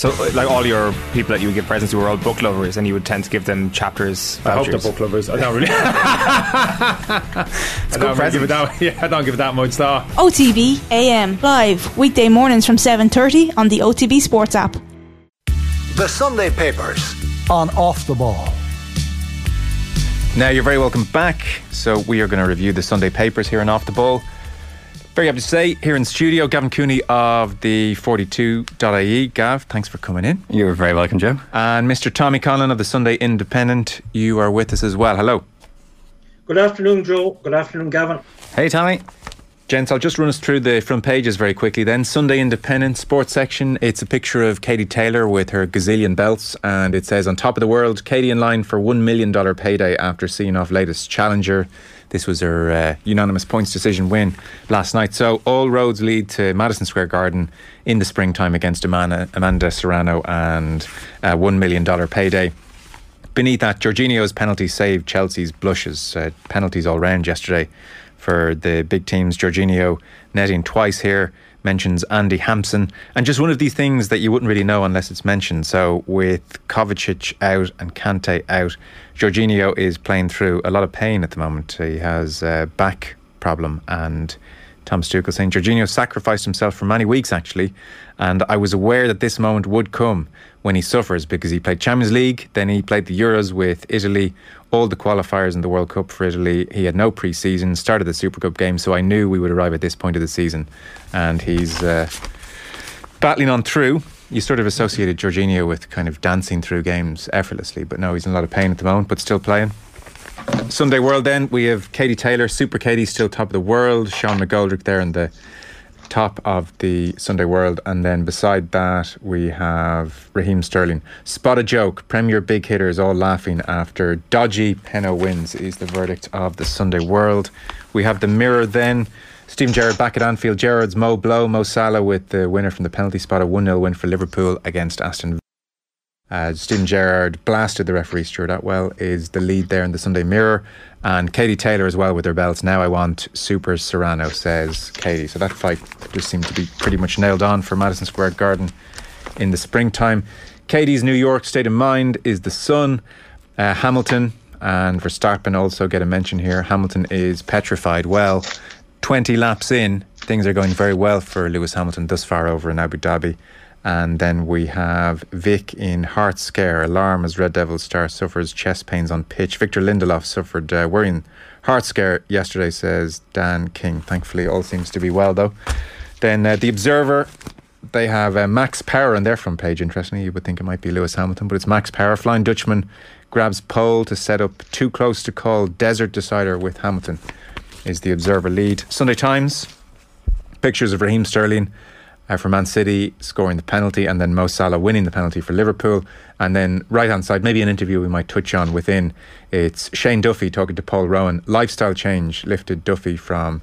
So, uh, like all your people that you would give presents to were all book lovers, and you would tend to give them chapters. I hope they're book lovers. I don't really. I don't really give it that. Yeah, I don't give it that much thought. OTB AM live weekday mornings from 7:30 on the OTB Sports app. The Sunday Papers. on Off the Ball. Now, you're very welcome back. So, we are going to review the Sunday papers here on Off the Ball. Very happy to say, here in studio, Gavin Cooney of the 42.ie. Gav, thanks for coming in. You're very welcome, Joe. And Mr. Tommy Conlon of the Sunday Independent, you are with us as well. Hello. Good afternoon, Joe. Good afternoon, Gavin. Hey, Tommy. Gents, I'll just run us through the front pages very quickly then. Sunday Independent sports section. It's a picture of Katie Taylor with her gazillion belts, and it says on top of the world, Katie in line for $1 million payday after seeing off latest challenger. This was her uh, unanimous points decision win last night. So all roads lead to Madison Square Garden in the springtime against Amanda, Amanda Serrano and a $1 million payday. Beneath that, Jorginho's penalty saved Chelsea's blushes. Uh, penalties all round yesterday for the big teams. Jorginho netting twice here, mentions Andy Hampson. And just one of these things that you wouldn't really know unless it's mentioned. So with Kovacic out and Kante out, Jorginho is playing through a lot of pain at the moment. He has a back problem and Thomas Tuchel saying Jorginho sacrificed himself for many weeks actually, and I was aware that this moment would come when he suffers because he played Champions League, then he played the Euros with Italy, all the qualifiers in the World Cup for Italy. He had no pre-season, started the Super Cup game, so I knew we would arrive at this point of the season, and he's uh, battling on through. You sort of associated Jorginho with kind of dancing through games effortlessly, but no, he's in a lot of pain at the moment, but still playing. Sunday World then, we have Katie Taylor, Super Katie still top of the world, Sean McGoldrick there in the top of the Sunday World, and then beside that we have Raheem Sterling. Spot a joke, Premier big hitters all laughing after dodgy Peno wins is the verdict of the Sunday World. We have the Mirror then. Steven Gerrard back at Anfield. Gerrard's Mo Blow, Mo Salah with the winner from the penalty spot, a 1 0 win for Liverpool against Aston Villa. Uh, Steven Gerrard blasted the referee Stuart Atwell is the lead there in the Sunday Mirror, and Katie Taylor as well with her belts. Now I want Super Serrano, says Katie. So that fight just seemed to be pretty much nailed on for Madison Square Garden in the springtime. Katie's New York state of mind is the Sun. Uh, Hamilton and Verstappen also get a mention here. Hamilton is petrified. Well, 20 laps in, things are going very well for Lewis Hamilton thus far over in Abu Dhabi. And then we have Vic in heart scare, alarm as Red Devil star suffers chest pains on pitch. Victor Lindelof suffered uh, worrying heart scare yesterday, says Dan King. Thankfully, all seems to be well though. Then uh, the Observer, they have uh, Max Power on their front page. Interestingly, you would think it might be Lewis Hamilton, but it's Max Power. Flying Dutchman grabs pole to set up too close to call desert decider with Hamilton. Is the Observer lead? Sunday Times, pictures of Raheem Sterling uh, for Man City scoring the penalty, and then Mo Salah winning the penalty for Liverpool. And then right hand side, maybe an interview we might touch on within. It's Shane Duffy talking to Paul Rowan. Lifestyle change lifted Duffy from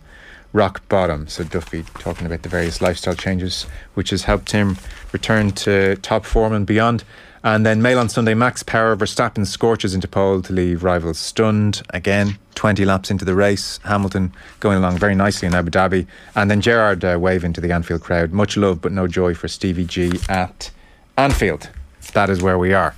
rock bottom. So Duffy talking about the various lifestyle changes which has helped him return to top form and beyond. And then Mail on Sunday, Max Power, Verstappen scorches into pole to leave rivals stunned. Again, 20 laps into the race. Hamilton going along very nicely in Abu Dhabi. And then Gerrard uh, waving to the Anfield crowd. Much love, but no joy for Stevie G at Anfield. That is where we are.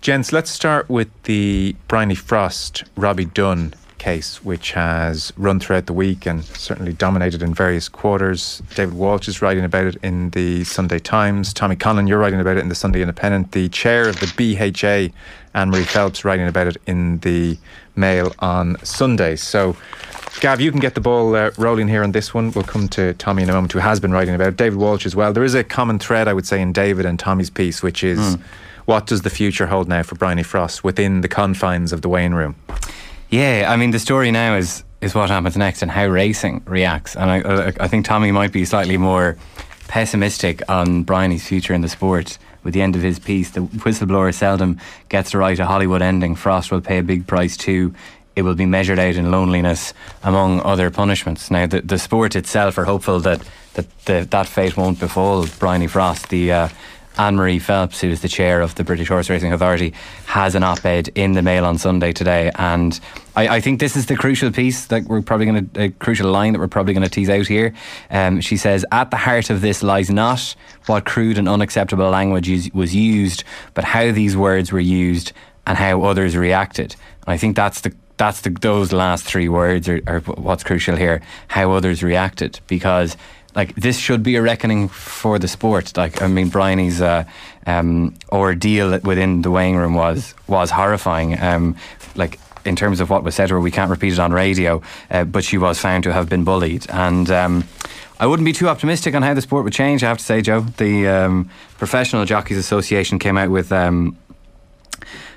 Gents, let's start with the Bryony Frost, Robbie Dunne case, which has run throughout the week and certainly dominated in various quarters. David Walsh is writing about it in the Sunday Times. Tommy Conlon, you're writing about it in the Sunday Independent. The chair of the BHA, Annamarie Phelps, writing about it in the Mail on Sunday. So, Gav, you can get the ball uh, rolling here on this one. We'll come to Tommy in a moment, who has been writing about it. David Walsh as well. There is a common thread, I would say, in David and Tommy's piece, which is mm. what does the future hold now for Bryony Frost within the confines of the weighing room? Yeah, I mean, the story now is is what happens next and how racing reacts. And I, I think Tommy might be slightly more pessimistic on Bryony's future in the sport. With the end of his piece, the whistleblower seldom gets to write a Hollywood ending. Frost will pay a big price too. It will be measured out in loneliness, among other punishments. Now, the, the sport itself are hopeful that that the, that fate won't befall Bryony Frost. The uh, Annamarie Phelps, who is the chair of the British Horse Racing Authority, has an op ed in the Mail on Sunday today. And I, I think this is the crucial piece that we're probably going to, a crucial line that we're probably going to tease out here. Um, she says, At the heart of this lies not what crude and unacceptable language is, was used, but how these words were used and how others reacted. And I think that's the that's the, those last three words are, are what's crucial here. How others reacted, because like this should be a reckoning for the sport. Like I mean, Bryony's uh, um, ordeal within the weighing room was was horrifying. Um, like in terms of what was said to her, we can't repeat it on radio, uh, but she was found to have been bullied and. Um, I wouldn't be too optimistic on how the sport would change. I have to say, Joe, the um, Professional Jockeys Association came out with um,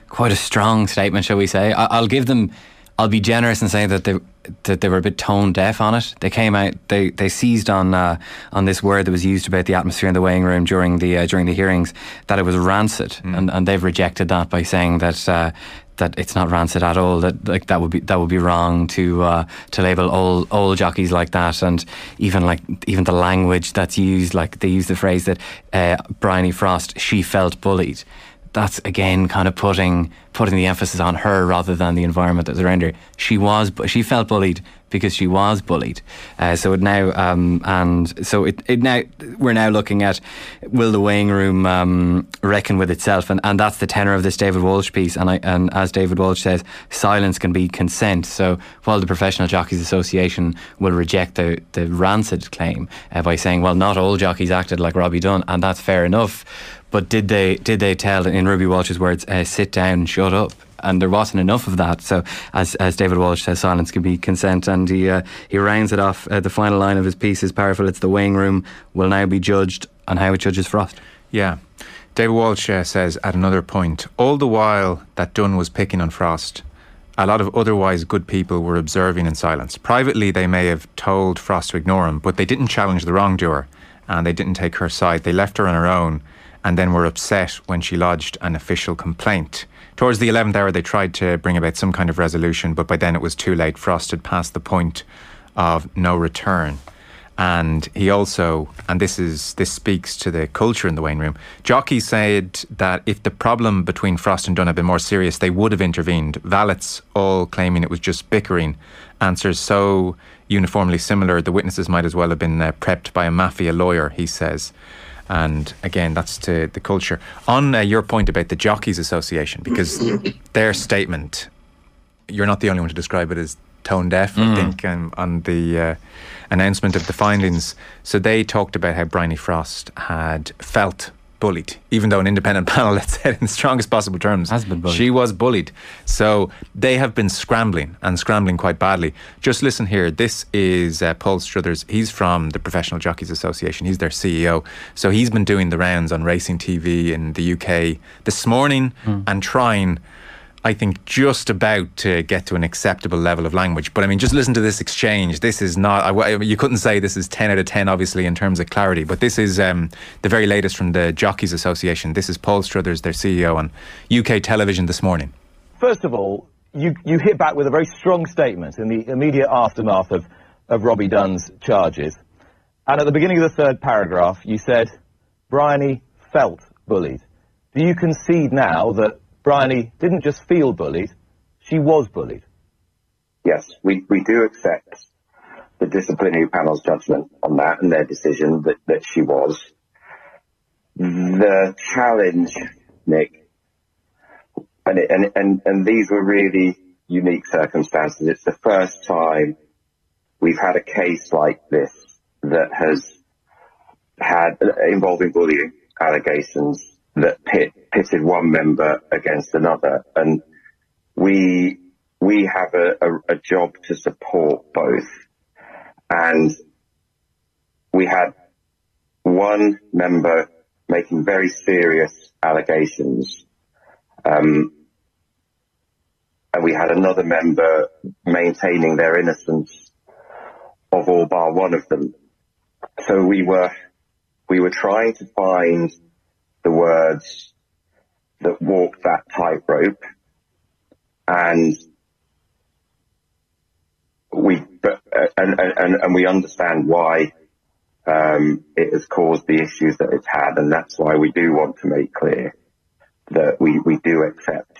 quite a strong statement, shall we say? I- will give them. I'll be generous and say that they that they were a bit tone deaf on it. They came out. They they seized on uh, on this word that was used about the atmosphere in the weighing room during the uh, during the hearings that it was rancid, mm. and and they've rejected that by saying that. Uh, that it's not rancid at all. That like that would be that would be wrong to uh, to label all all jockeys like that, and even like even the language that's used. Like they use the phrase that uh, Bryony Frost she felt bullied that's again kind of putting putting the emphasis on her rather than the environment that's around her. She was she felt bullied because she was bullied. Uh, so it now um, and so it, it now we're now looking at will the weighing room um, reckon with itself, and, and that's the tenor of this David Walsh piece. And I, and as David Walsh says, silence can be consent. So while the Professional Jockeys Association will reject the the rancid claim uh, by saying, well, not all jockeys acted like Robbie Dunne, and that's fair enough. But did they did they tell in Ruby Walsh's words, uh, sit down, shut up? And there wasn't enough of that. So, as, as David Walsh says, silence can be consent. And he uh, he rounds it off. Uh, the final line of his piece is powerful. It's the weighing room will now be judged on how it judges Frost. Yeah. David Walsh uh, says at another point, all the while that Dunne was picking on Frost, a lot of otherwise good people were observing in silence. Privately, they may have told Frost to ignore him, but they didn't challenge the wrongdoer and they didn't take her side. They left her on her own and then were upset when she lodged an official complaint. Towards the 11th hour, they tried to bring about some kind of resolution, but by then it was too late. Frost had passed the point of no return. And he also, and this is this speaks to the culture in the weighing room. Jockey said that if the problem between Frost and Dunne had been more serious, they would have intervened. Valets all claiming it was just bickering. Answers so uniformly similar, the witnesses might as well have been uh, prepped by a mafia lawyer. He says. And again, that's to the culture. On uh, your point about the Jockeys Association, because their statement, you're not the only one to describe it as tone deaf, mm. I think, um, on the uh, announcement of the findings. So they talked about how Bryony Frost had felt bullied, even though an independent panel, let's say in the strongest possible terms, has been bullied. She was bullied. So they have been scrambling and scrambling quite badly. Just listen here. This is uh, Paul Struthers. He's from the Professional Jockeys Association. He's their CEO. So he's been doing the rounds on racing TV in the UK this morning mm. and trying I think, just about to get to an acceptable level of language. But I mean, just listen to this exchange. This is not, I, you couldn't say this is 10 out of 10, obviously, in terms of clarity, but this is um, the very latest from the Jockeys Association. This is Paul Struthers, their CEO, on UK television this morning. First of all, you, you hit back with a very strong statement in the immediate aftermath of, of Robbie Dunne's charges. And at the beginning of the third paragraph, you said, Bryony felt bullied. Do you concede now that Bryony didn't just feel bullied, she was bullied. Yes, we, we do accept the disciplinary panel's judgment on that and their decision that, that she was. The challenge, Nick, and, it, and, and, and these were really unique circumstances. It's the first time we've had a case like this that has had involving bullying allegations that pit, pitted one member against another. And we, we have a, a, a job to support both. And we had one member making very serious allegations. Um, and we had another member maintaining their innocence of all bar one of them. So we were, we were trying to find the words that walk that tightrope and we uh, and, and, and we understand why um, it has caused the issues that it's had, and that's why we do want to make clear that we, we do accept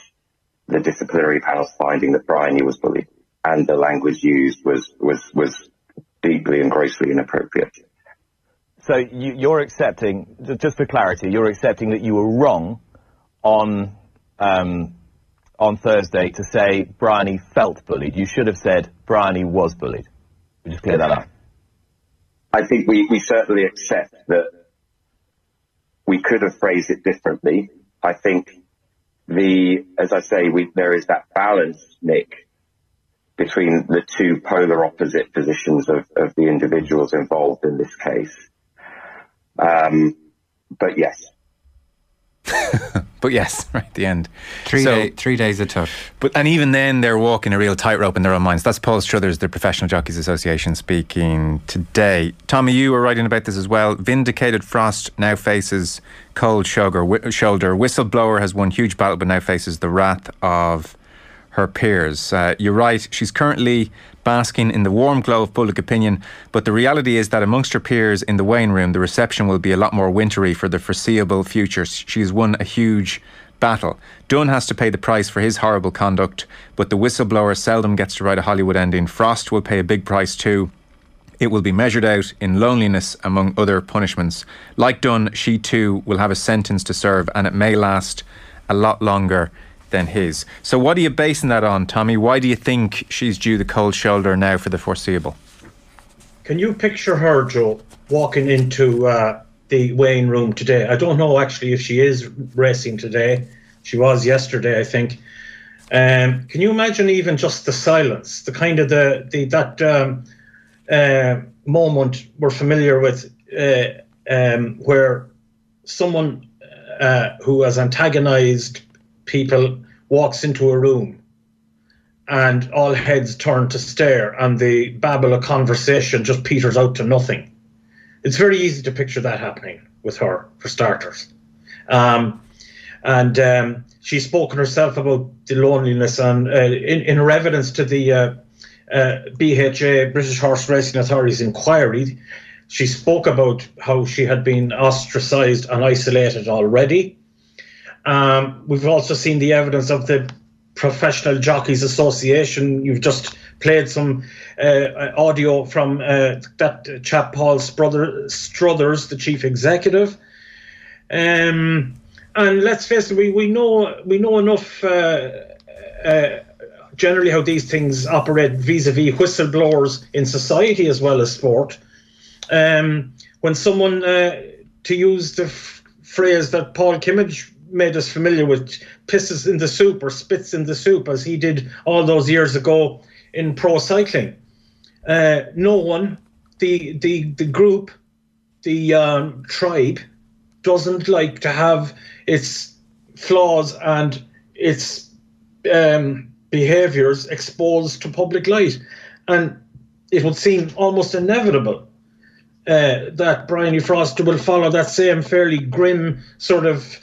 the disciplinary panel's finding that Bryony was bullied, and the language used was was was deeply and grossly inappropriate. So you, you're accepting, just for clarity, you're accepting that you were wrong on um, on Thursday to say Bryony felt bullied. You should have said Bryony was bullied. We just clear that up. I think we, we certainly accept that we could have phrased it differently. I think the, as I say, we, there is that balance, Nick, between the two polar opposite positions of, of the individuals involved in this case. Um, but yes, But yes, right at the end. Three, So- day, three days it took. But and even then, they're walking a real tightrope in their own minds. That's Paul Struthers, the Professional Jockeys Association, speaking today. Tommy, you were writing about this as well. Vindicated Frost now faces cold shoulder. Whi- shoulder. Whistleblower has won huge battle, but now faces the wrath of her peers. Uh, you're right. She's currently basking in the warm glow of public opinion, but the reality is that amongst her peers in the weighing room, the reception will be a lot more wintry for the foreseeable future. She's won a huge battle. Dunne has to pay the price for his horrible conduct, but the whistleblower seldom gets to write a Hollywood ending. Frost will pay a big price too. It will be measured out in loneliness among other punishments. Like Dunne, she too will have a sentence to serve, and it may last a lot longer than his. So, what are you basing that on, Tommy? Why do you think she's due the cold shoulder now for the foreseeable? Can you picture her, Joe, walking into uh, the weighing room today? I don't know actually if she is racing today. She was yesterday, I think. Um, can you imagine even just the silence, the kind of the, the that um, uh, moment we're familiar with, uh, um, where someone uh, who has antagonized people walks into a room and all heads turn to stare and the babble of conversation just peters out to nothing. It's very easy to picture that happening with her, for starters. Um, and um, she's spoken herself about the loneliness and uh, in, in her evidence to the uh, uh, BHA, British Horse Racing Authority's inquiry, she spoke about how she had been ostracized and isolated already. Um, we've also seen the evidence of the Professional Jockeys Association. You've just played some uh, audio from uh, that chap Paul Struther- Struthers, the chief executive. Um, and let's face it, we, we know we know enough uh, uh, generally how these things operate vis-a-vis whistleblowers in society as well as sport. Um, when someone, uh, to use the f- phrase that Paul Kimmage made us familiar with, pisses in the soup or spits in the soup, as he did all those years ago in pro cycling. Uh, no one, the the the group, the um, tribe, doesn't like to have its flaws and its um, behaviours exposed to public light, and it would seem almost inevitable uh, that Bryony Frost will follow that same fairly grim sort of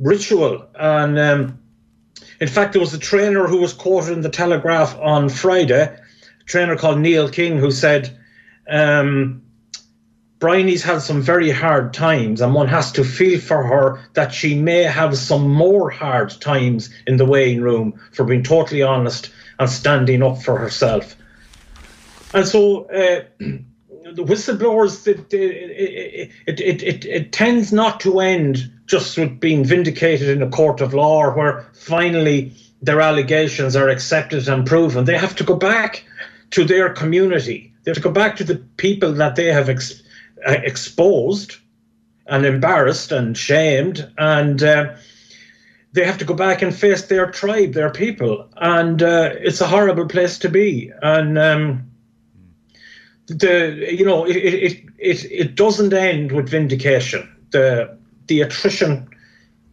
ritual. And um, in fact, there was a trainer who was quoted in the Telegraph on Friday, a trainer called Neil King, who said, um, Bryony's had some very hard times, and one has to feel for her that she may have some more hard times in the weighing room for being totally honest and standing up for herself. And so, uh, the whistleblowers, it, it, it, it, it, it tends not to end just with being vindicated in a court of law or where finally their allegations are accepted and proven. They have to go back to their community. They have to go back to the people that they have ex- uh, exposed and embarrassed and shamed and uh, they have to go back and face their tribe, their people, and uh, it's a horrible place to be. And um, the you know it, it it it doesn't end with vindication. The the attrition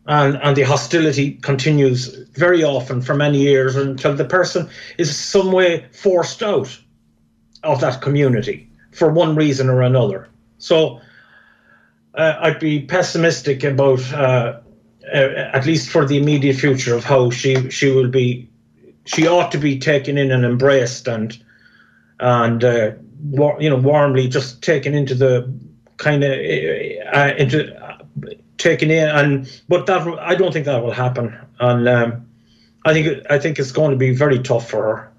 and and the hostility continues very often for many years until the person is some way forced out of that community for one reason or another. So uh, I'd be pessimistic about uh, uh, at least for the immediate future of how she she will be. She ought to be taken in and embraced and and uh, you know warmly just taken into the kind of uh, into uh, taken in, and but that I don't think that will happen, and um, I think I think it's going to be very tough for her.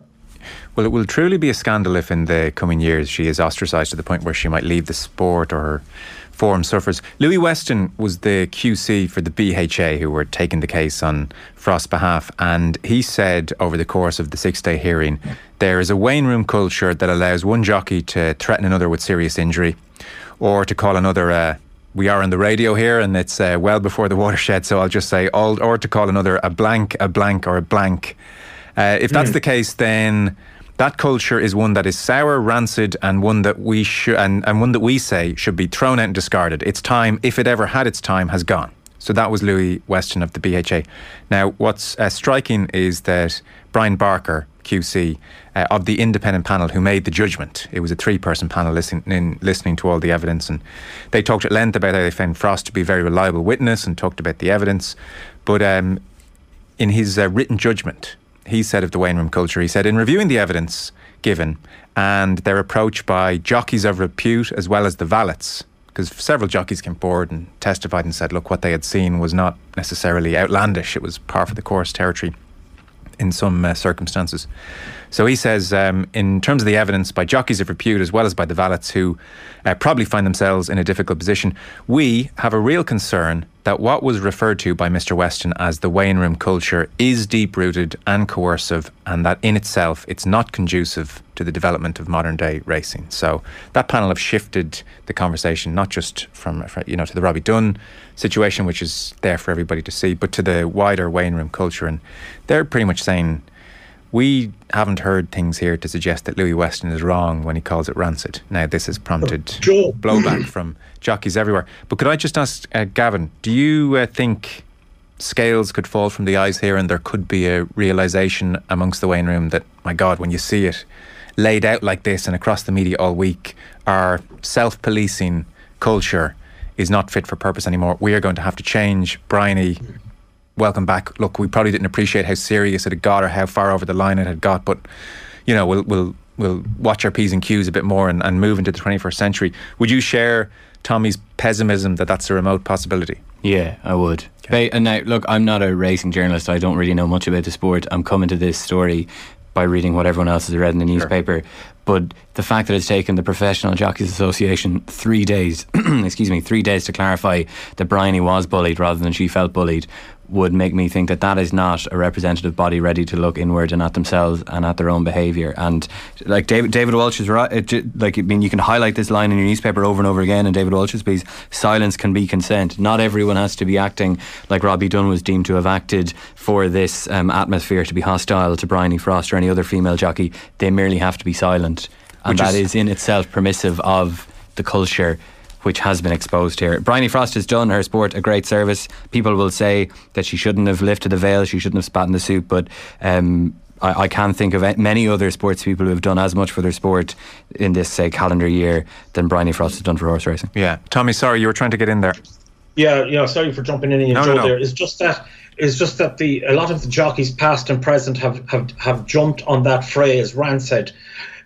Well, it will truly be a scandal if in the coming years she is ostracised to the point where she might leave the sport or her form suffers. Louis Weston was the QC for the BHA who were taking the case on Frost's behalf, and he said over the course of the six day hearing there is a weighing room culture that allows one jockey to threaten another with serious injury or to call another. Uh, we are on the radio here, and it's uh, well before the watershed, so I'll just say, all, or to call another a blank, a blank, or a blank. Uh, if that's mm. the case, then that culture is one that is sour, rancid, and one that we should and, and one that we say should be thrown out and discarded. Its time, if it ever had its time, has gone. So that was Louis Weston of the BHA. Now, what's uh, striking is that Brian Barker, QC, uh, of the independent panel who made the judgment, it was a three person panel listening, listening to all the evidence, and they talked at length about how they found Frost to be a very reliable witness and talked about the evidence. But um, in his uh, written judgment, he said of the weighing room culture, he said, in reviewing the evidence given and their approach by jockeys of repute as well as the valets, because several jockeys came forward and testified and said, look, what they had seen was not necessarily outlandish, it was par for the course territory in some uh, circumstances. So he says, um, in terms of the evidence by jockeys of repute as well as by the valets who uh, probably find themselves in a difficult position, we have a real concern that what was referred to by Mr. Weston as the weighing room culture is deep rooted and coercive, and that in itself it's not conducive to the development of modern day racing. So that panel have shifted the conversation not just from you know to the Robbie Dunne situation, which is there for everybody to see, but to the wider weighing room culture, and they're pretty much saying we haven't heard things here to suggest that Louis Weston is wrong when he calls it rancid. Now, this has prompted blowback from jockeys everywhere. But could I just ask, uh, Gavin, do you uh, think scales could fall from the eyes here and there could be a realization amongst the weighing room that, my God, when you see it laid out like this and across the media all week, our self policing culture is not fit for purpose anymore? We are going to have to change. Bryony welcome back. Look, we probably didn't appreciate how serious it had got or how far over the line it had got, but you know, we'll we'll we'll watch our p's and q's a bit more and, and move into the 21st century. Would you share Tommy's pessimism that that's a remote possibility? Yeah, I would. Okay. And now, look, I'm not a racing journalist. I don't really know much about the sport. I'm coming to this story by reading what everyone else has read in the newspaper. Sure. But the fact that it's taken the Professional Jockeys Association three days, excuse me, three days to clarify that Bryony was bullied rather than she felt bullied would make me think that that is not a representative body ready to look inward and at themselves and at their own behaviour. And like David, David Walsh is right. It, like I mean, you can highlight this line in your newspaper over and over again. In David Walsh's piece, silence can be consent. Not everyone has to be acting like Robbie Dunne was deemed to have acted for this um, atmosphere to be hostile to Bryony Frost or any other female jockey. They merely have to be silent, and Which that is, is in itself permissive of the culture which has been exposed here. Bryony Frost has done her sport a great service. People will say that she shouldn't have lifted the veil, she shouldn't have spat in the soup, but um, I, I can't think of many other sports people who have done as much for their sport in this say calendar year than Bryony Frost has done for horse racing. Yeah, Tommy, sorry, you were trying to get in there. Yeah, yeah. Sorry for jumping in and no, Joe no, no. there. It's just that it's just that the a lot of the jockeys, past and present, have have, have jumped on that phrase rancid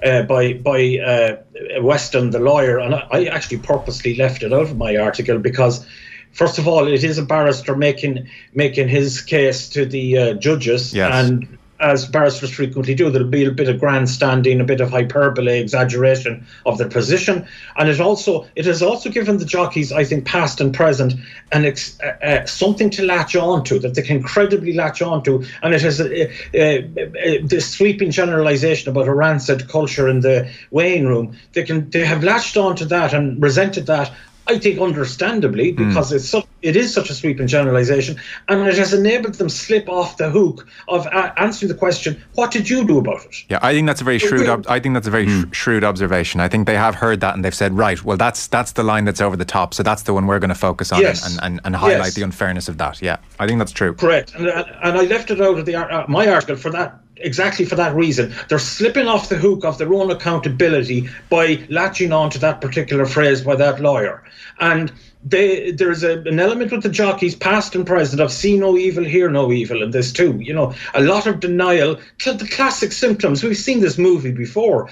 uh, by by uh, Weston, the lawyer, and I, I, actually purposely left it out of my article because, first of all, it is a barrister making making his case to the uh, judges, yes. and as barristers frequently do, there'll be a bit of grandstanding, a bit of hyperbole, exaggeration of their position, and it also it has also given the jockeys, I think, past and present, an ex, uh, uh, something to latch on to that they can credibly latch on to, and it has uh, uh, this sweeping generalisation about a rancid culture in the weighing room. They can they have latched on to that and resented that I think understandably hmm. because mm. it's so, it is such a sweeping generalization, and it has enabled them slip off the hook of uh, answering the question, "What did you do about it?" Yeah, I think that's a very shrewd. Ob- I think that's a very mm. shrewd observation. I think they have heard that and they've said, "Right, well, that's that's the line that's over the top, so that's the one we're going to focus on yes. and, and, and, highlight yes. the unfairness of that." Yeah, I think that's true. Correct, and, and I left it out of the uh, my article for that exactly for that reason. They're slipping off the hook of their own accountability by latching on to that particular phrase by that lawyer. And they, there's a, an element with the jockeys, past and present, of see no evil, hear no evil in this too. You know, a lot of denial, the classic symptoms. We've seen this movie before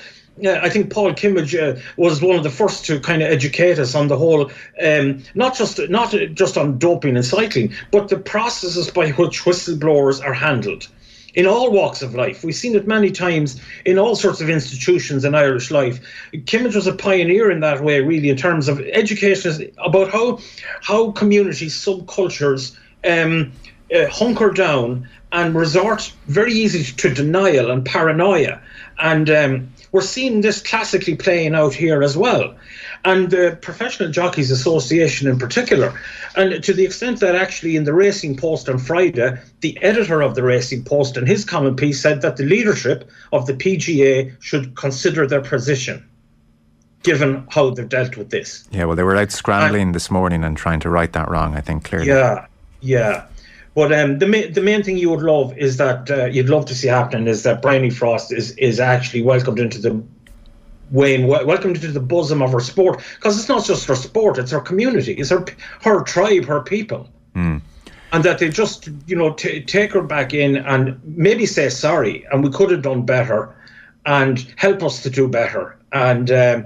I think Paul Kimmage uh, was one of the first to kind of educate us on the whole, um, not just not just on doping and cycling, but the processes by which whistleblowers are handled in all walks of life. We've seen it many times in all sorts of institutions in Irish life. Kimmage was a pioneer in that way, really, in terms of education about how how communities, subcultures um, uh, hunker down and resort very easily to denial and paranoia. And um, we're seeing this classically playing out here as well. And the Professional Jockeys Association in particular, and to the extent that actually in the Racing Post on Friday, the editor of the Racing Post in his comment piece said that the leadership of the PJA should consider their position given how they've dealt with this. Yeah, well, they were out scrambling and, this morning and trying to right that wrong, I think, clearly. Yeah, yeah. But um, the ma- the main thing you would love is that uh, you'd love to see happening is that Bryony Frost is is actually welcomed into the Wayne welcomed into the bosom of her sport because it's not just her sport; it's her community, it's her her tribe, her people. Mm. And that they just, you know, t- take her back in and maybe say sorry, and we could have done better, and help us to do better, and um,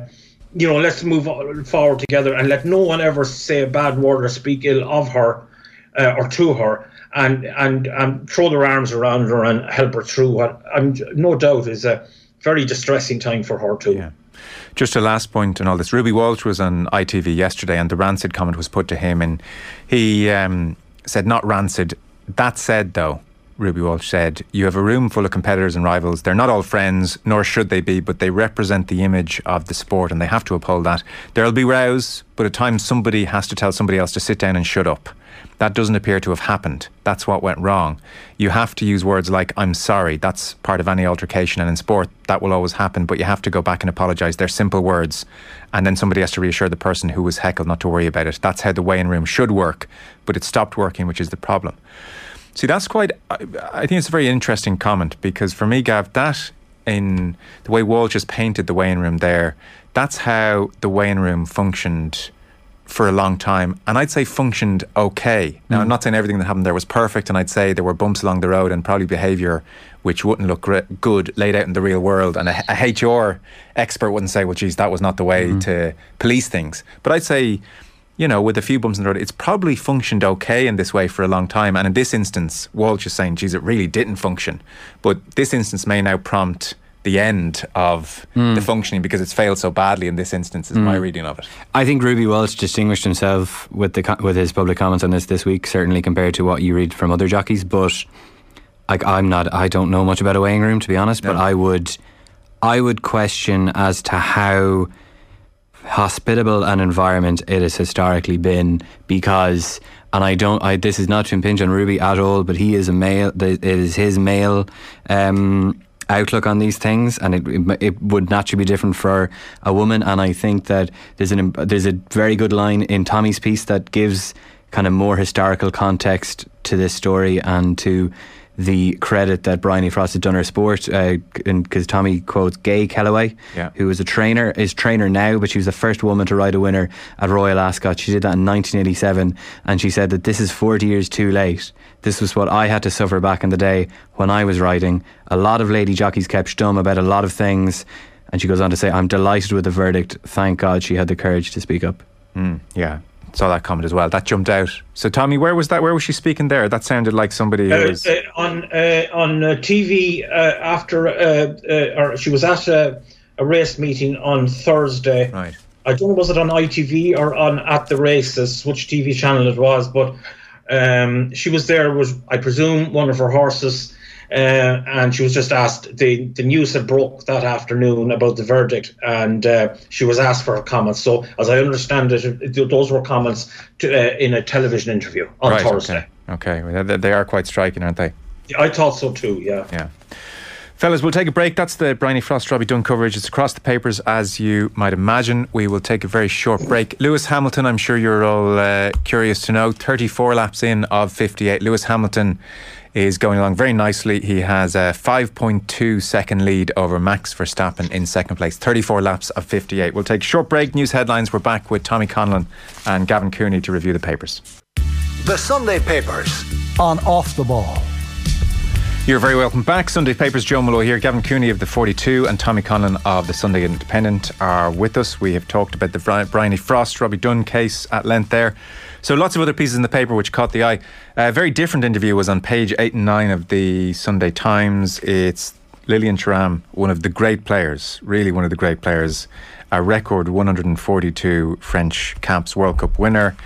you know, let's move forward together, and let no one ever say a bad word or speak ill of her uh, or to her, and and and throw their arms around her and help her through what I'm no doubt is a very distressing time for her too. Yeah. Just a last point on all this. Ruby Walsh was on ITV yesterday, and the rancid comment was put to him, and he um, said, "Not rancid." That said, though, Ruby Walsh said, You have a room full of competitors and rivals. They're not all friends, nor should they be, but they represent the image of the sport and they have to uphold that. There'll be rows, but at times somebody has to tell somebody else to sit down and shut up. That doesn't appear to have happened. That's what went wrong. You have to use words like, I'm sorry. That's part of any altercation. And in sport, that will always happen, but you have to go back and apologise. They're simple words. And then somebody has to reassure the person who was heckled not to worry about it. That's how the weighing room should work, but it stopped working, which is the problem. See, that's quite, I, think it's a very interesting comment because for me, Gav, that in the way Walsh just painted the weighing room there, that's how the weighing room functioned for a long time, and I'd say functioned okay. Now, mm. I'm not saying everything that happened there was perfect, and I'd say there were bumps along the road and probably behaviour which wouldn't look good laid out in the real world. And a, a HR expert wouldn't say, well, geez, that was not the way mm. to police things. But I'd say, you know, with a few bumps in the road, it's probably functioned okay in this way for a long time. And in this instance, Walsh is saying, geez, it really didn't function. But this instance may now prompt the end of mm. the functioning because it's failed so badly in this instance is mm. my reading of it. I think Ruby Walsh distinguished himself with the with his public comments on this this week certainly compared to what you read from other jockeys but like I'm not I don't know much about a weighing room to be honest no. but I would I would question as to how hospitable an environment it has historically been because and I don't I this is not to impinge on Ruby at all but he is a male it is his male um outlook on these things, and it, it would naturally be different for a woman. And I think that there's an there's a very good line in Tommy's piece that gives kind of more historical context to this story and to the credit that Bryony Frost has done her sport because uh, Tommy quotes Gay Kellaway, yeah. who is a trainer, is trainer now, but she was the first woman to ride a winner at Royal Ascot. She did that in 1987, and she said that this is 40 years too late. This was what I had to suffer back in the day when I was riding. A lot of lady jockeys kept stum about a lot of things, and she goes on to say, "I'm delighted with the verdict. Thank God she had the courage to speak up." Mm, yeah, saw that comment as well. That jumped out. So, Tommy, where was that? Where was she speaking there? That sounded like somebody who uh, was uh, on uh, on uh, TV uh, after, uh, or she was at a, a, race meeting on Thursday. Right. I don't know was it on ITV or on at the races, which TV channel it was, but um, she was there. Was I presume one of her horses uh, and she was just asked. the The news had broke that afternoon about the verdict, and uh, she was asked for her comments. So, as I understand it, those were comments to, uh, in a television interview on right, Thursday. Okay, okay. they are quite striking, aren't they? I thought so too. Yeah. Yeah. Fellas, we'll take a break. That's the Bryony Frost Robbie Dunne coverage. It's across the papers, as you might imagine. We will take a very short break. Lewis Hamilton, I'm sure you're all uh, curious to know, 34 laps in of 58. Lewis Hamilton is going along very nicely. He has a 5.2 second lead over Max Verstappen in second place, 34 laps of 58. We'll take a short break. News headlines. We're back with Tommy Conlon and Gavin Cooney to review the papers. The Sunday Papers on Off the Ball. You're very welcome back. Sunday Papers, Joe Molloy here. Gavin Cooney of the 42 and Tommy Conlon of the Sunday Independent are with us. We have talked about the Bryony Frost, Robbie Dunne case at length there. So lots of other pieces in the paper which caught the eye. A very different interview was on page 8 and 9 of the Sunday Times. It's Lilian Thuram, one of the great players, really one of the great players, a record 142 French Camps World Cup winner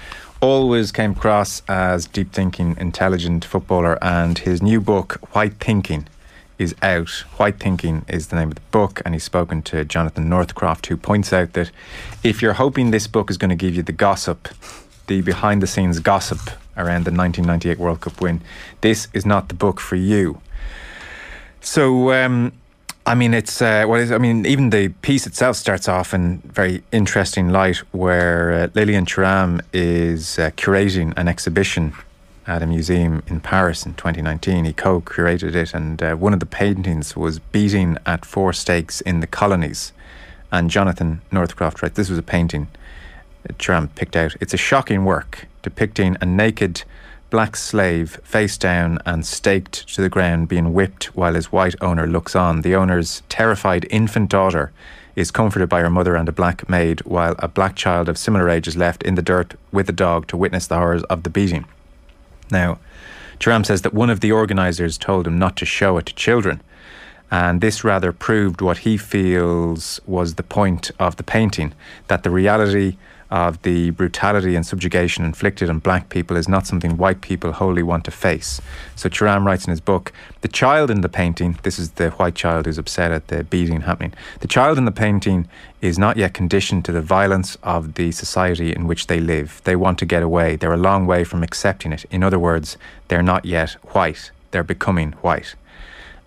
always came across as deep thinking, intelligent footballer, and his new book, White Thinking, is out. White Thinking is the name of the book, and he's spoken to Jonathan Northcroft, who points out that if you're hoping this book is going to give you the gossip, the behind the scenes gossip around the 1998 World Cup win, this is not the book for you. So, um, I mean, it's uh, what is. I mean, even the piece itself starts off in very interesting light, where uh, Lilian Thuram is uh, curating an exhibition at a museum in Paris in 2019. He co-curated it, and uh, one of the paintings was beating at four stakes in the colonies. And Jonathan Northcroft writes, "This was a painting Thuram picked out. It's a shocking work depicting a naked." black slave face down and staked to the ground, being whipped while his white owner looks on. The owner's terrified infant daughter is comforted by her mother and a black maid, while a black child of similar age is left in the dirt with the dog to witness the horrors of the beating. Now, Thuram says that one of the organisers told him not to show it to children. And this rather proved what he feels was the point of the painting that the reality of the brutality and subjugation inflicted on black people is not something white people wholly want to face. So Thuram writes in his book, the child in the painting, this is the white child who's upset at the beating happening, the child in the painting is not yet conditioned to the violence of the society in which they live. They want to get away. They're a long way from accepting it. In other words, they're not yet white. They're becoming white.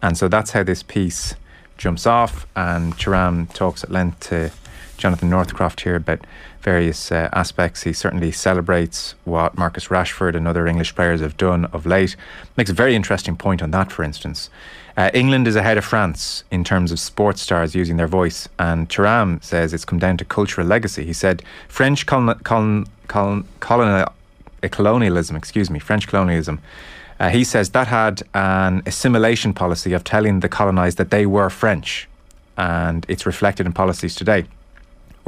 And so that's how this piece jumps off. And Thuram talks at length to Jonathan Northcroft here about various uh, aspects. He certainly celebrates what Marcus Rashford and other English players have done of late. Makes a very interesting point on that, for instance. Uh, England is ahead of France in terms of sports stars using their voice, and Thuram says it's come down to cultural legacy. He said French colonial, colonialism, excuse me, French colonialism. Uh, he says that had an assimilation policy of telling the colonised that they were French, and it's reflected in policies today.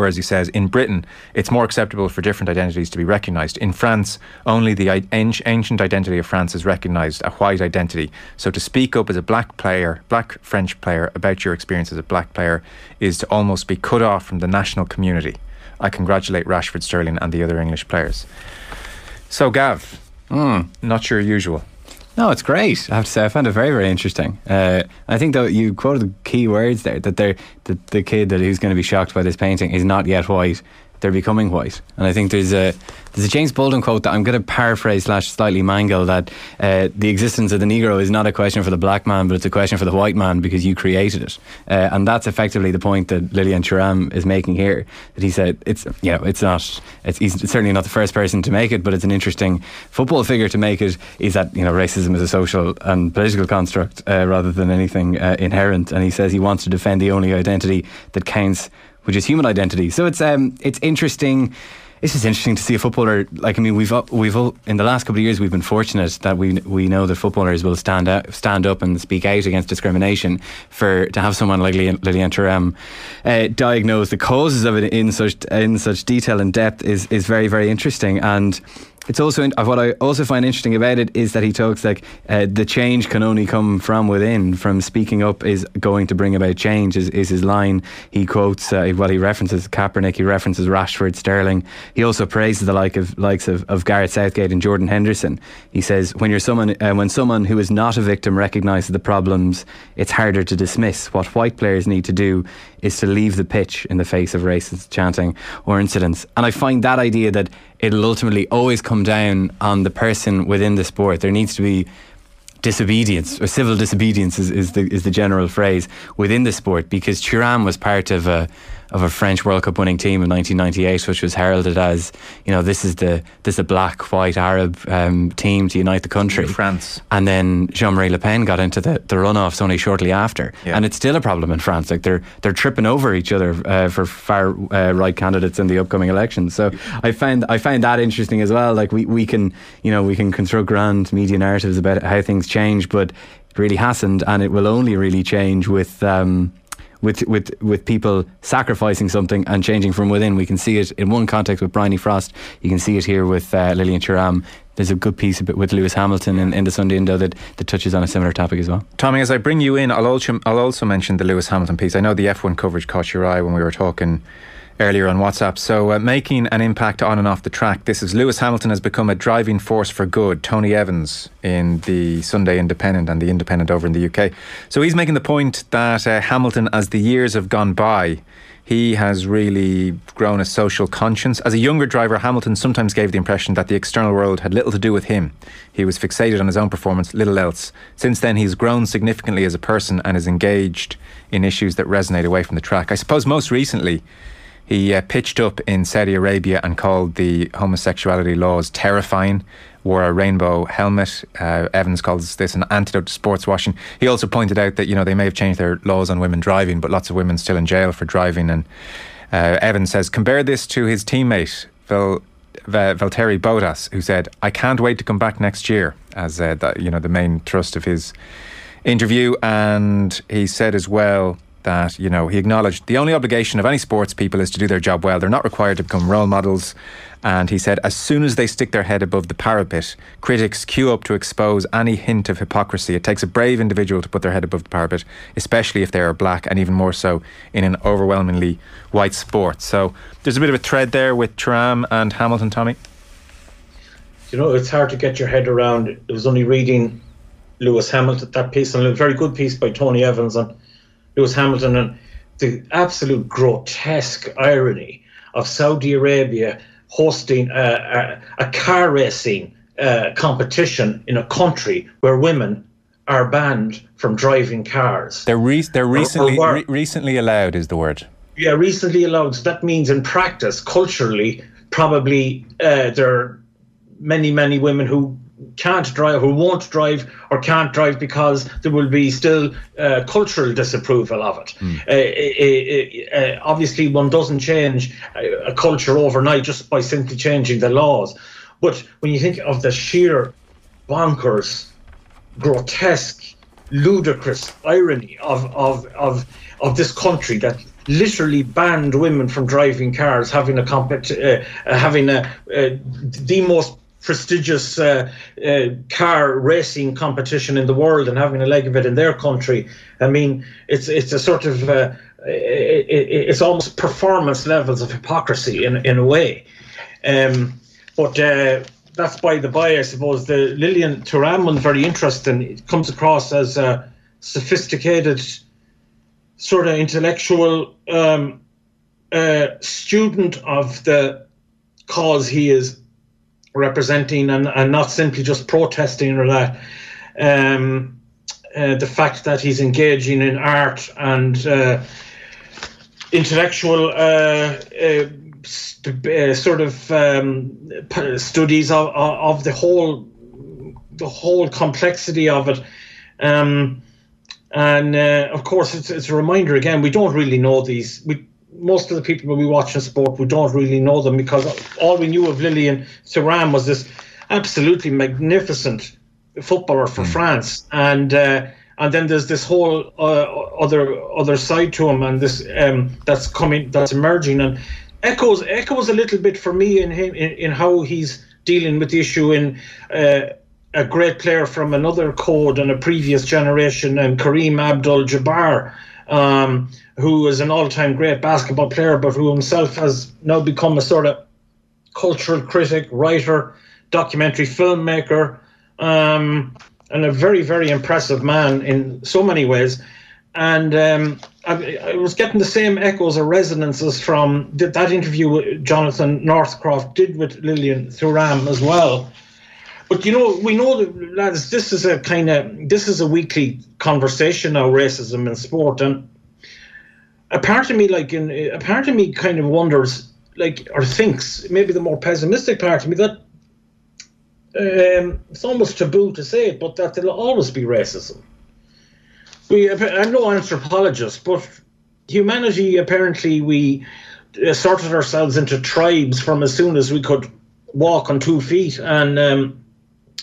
Whereas he says in Britain, it's more acceptable for different identities to be recognised. In France, only the ancient identity of France is recognised, a white identity. So to speak up as a black player, black French player, about your experience as a black player is to almost be cut off from the national community. I congratulate Rashford Sterling and the other English players. So, Gav, mm. not your usual. No, it's great. I have to say, I found it very, very interesting. Uh, I think though you quoted the key words there that they're that the kid that who's going to be shocked by this painting is not yet white they're becoming white. And I think there's a there's a James Baldwin quote that I'm going to paraphrase slash slightly mangle that uh, the existence of the Negro is not a question for the black man, but it's a question for the white man because you created it. Uh, and that's effectively the point that Lilian Thuram is making here. That he said it's you know it's not it's he's certainly not the first person to make it, but it's an interesting football figure to make it. Is that you know racism is a social and political construct uh, rather than anything uh, inherent. And he says he wants to defend the only identity that counts which is human identity. So it's um, it's interesting. It's just interesting to see a footballer. Like I mean, we've we've in the last couple of years we've been fortunate that we we know that footballers will stand out, stand up and speak out against discrimination. For to have someone like Lilian Thuram uh, diagnose the causes of it in such in such detail and depth is is very very interesting and it's also what I also find interesting about it is that he talks like uh, the change can only come from within. From speaking up is going to bring about change. Is, is his line? He quotes uh, well, he references Kaepernick, he references Rashford, Sterling. He also praises the like of likes of, of Gareth Southgate and Jordan Henderson. He says when you're someone uh, when someone who is not a victim recognises the problems, it's harder to dismiss. What white players need to do is to leave the pitch in the face of racist chanting or incidents. And I find that idea that it'll ultimately always come down on the person within the sport. There needs to be disobedience or civil disobedience is, is the is the general phrase within the sport because Thuram was part of a of a French World Cup winning team in 1998, which was heralded as, you know, this is the this is a black, white, Arab um, team to unite the country. France. And then Jean-Marie Le Pen got into the, the runoffs only shortly after, Yeah. and it's still a problem in France. Like they're they're tripping over each other uh, for far uh, right candidates in the upcoming elections. So I found I found that interesting as well. Like we, we can you know we can construct grand media narratives about how things change, but it really hasn't, and it will only really change with. Um, with, with with people sacrificing something and changing from within. We can see it in one context with Bryony Frost. You can see it here with uh, Lilian Thuram. There's a good piece with Lewis Hamilton in, in the Sunday Indo that, that touches on a similar topic as well. Tommy, as I bring you in, I'll also, I'll also mention the Lewis Hamilton piece. I know the F1 coverage caught your eye when we were talking earlier on WhatsApp. So, uh, making an impact on and off the track. This is Lewis Hamilton has become a driving force for good. Tony Evans in the Sunday Independent and the Independent over in the UK. So, he's making the point that uh, Hamilton, as the years have gone by, he has really grown a social conscience. As a younger driver, Hamilton sometimes gave the impression that the external world had little to do with him. He was fixated on his own performance, little else. Since then, he's grown significantly as a person and is engaged in issues that resonate away from the track. I suppose most recently, he uh, pitched up in Saudi Arabia and called the homosexuality laws terrifying. Wore a rainbow helmet. Uh, Evans calls this an antidote to sports washing. He also pointed out that you know they may have changed their laws on women driving, but lots of women still in jail for driving. And uh, Evans says compare this to his teammate Val, Va- Valtteri Bottas, who said, "I can't wait to come back next year." As uh, the, you know, the main thrust of his interview, and he said as well that you know he acknowledged the only obligation of any sports people is to do their job well. They're not required to become role models. And he said, as soon as they stick their head above the parapet, critics queue up to expose any hint of hypocrisy. It takes a brave individual to put their head above the parapet, especially if they are black, and even more so in an overwhelmingly white sport. So there's a bit of a thread there with Thuram and Hamilton, Tommy. You know, it's hard to get your head around. It was only reading Lewis Hamilton, that piece, and a very good piece by Tony Evans on Lewis Hamilton, and the absolute grotesque irony of Saudi Arabia hosting a, a, a car racing uh, competition in a country where women are banned from driving cars. They're re- they're recently or were. re- recently allowed is the word. Yeah, recently allowed. So that means in practice, culturally, probably uh, there are many, many women who can't drive, who won't drive, or can't drive because there will be still uh, cultural disapproval of it. Uh, uh, uh, uh, obviously, one doesn't change a, a culture overnight just by simply changing the laws. But when you think of the sheer bonkers, grotesque, ludicrous irony of, of, of, of this country that literally banned women from driving cars, having a compet- uh, uh, having a, uh, the most prestigious uh, uh, car racing competition in the world and having a leg of it in their country. I mean, it's it's a sort of uh, it, it, it's almost performance levels of hypocrisy in in a way. Um, but uh, that's by the by, I suppose. The Lilian Thuram one's very interesting. It comes across as a sophisticated, sort of intellectual um, uh, student of the cause he is representing and, and not simply just protesting or that. Um, uh, the fact that he's engaging in art and uh, intellectual uh, uh, st- uh, sort of um, studies of, of of the whole the whole complexity of it. Um, and uh, of course, it's, it's a reminder again. We don't really know these. We most of the people we watch in sport, we don't really know them because all we knew of Lilian Thuram was this absolutely magnificent footballer for France, and uh, and then there's this whole uh, other other side to him, and this um, that's coming, that's emerging, and echoes echoes a little bit for me in him in, in how he's dealing with the issue in. Uh, a great player from another code and a previous generation, and Kareem Abdul-Jabbar, um, who is an all-time great basketball player, but who himself has now become a sort of cultural critic, writer, documentary filmmaker, um, and a very, very impressive man in so many ways. And um, I, I, was getting the same echoes or resonances from th- that interview Jonathan Northcroft did with Lilian Thuram as well. But you know, we know that lads, this is a kind of this is a weekly conversation now, racism in sport, and a part of me, like, in, a part of me kind of wonders, like, or thinks, maybe the more pessimistic part of me, that um, it's almost taboo to say it, but that there'll always be racism. We, I'm no anthropologist, but humanity apparently we uh, sorted ourselves into tribes from as soon as we could walk on two feet, and um,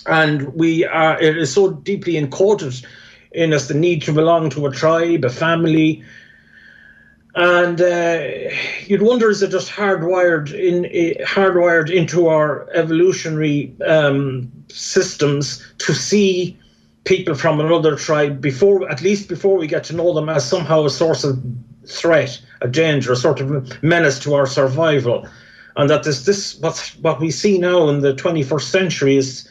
and we are it is so deeply encoded in us the need to belong to a tribe, a family, and uh, you'd wonder is it just hardwired in uh, hardwired into our evolutionary um, systems to see people from another tribe before at least before we get to know them as somehow a source of threat, a danger, a sort of menace to our survival, and that this this what what we see now in the 21st century is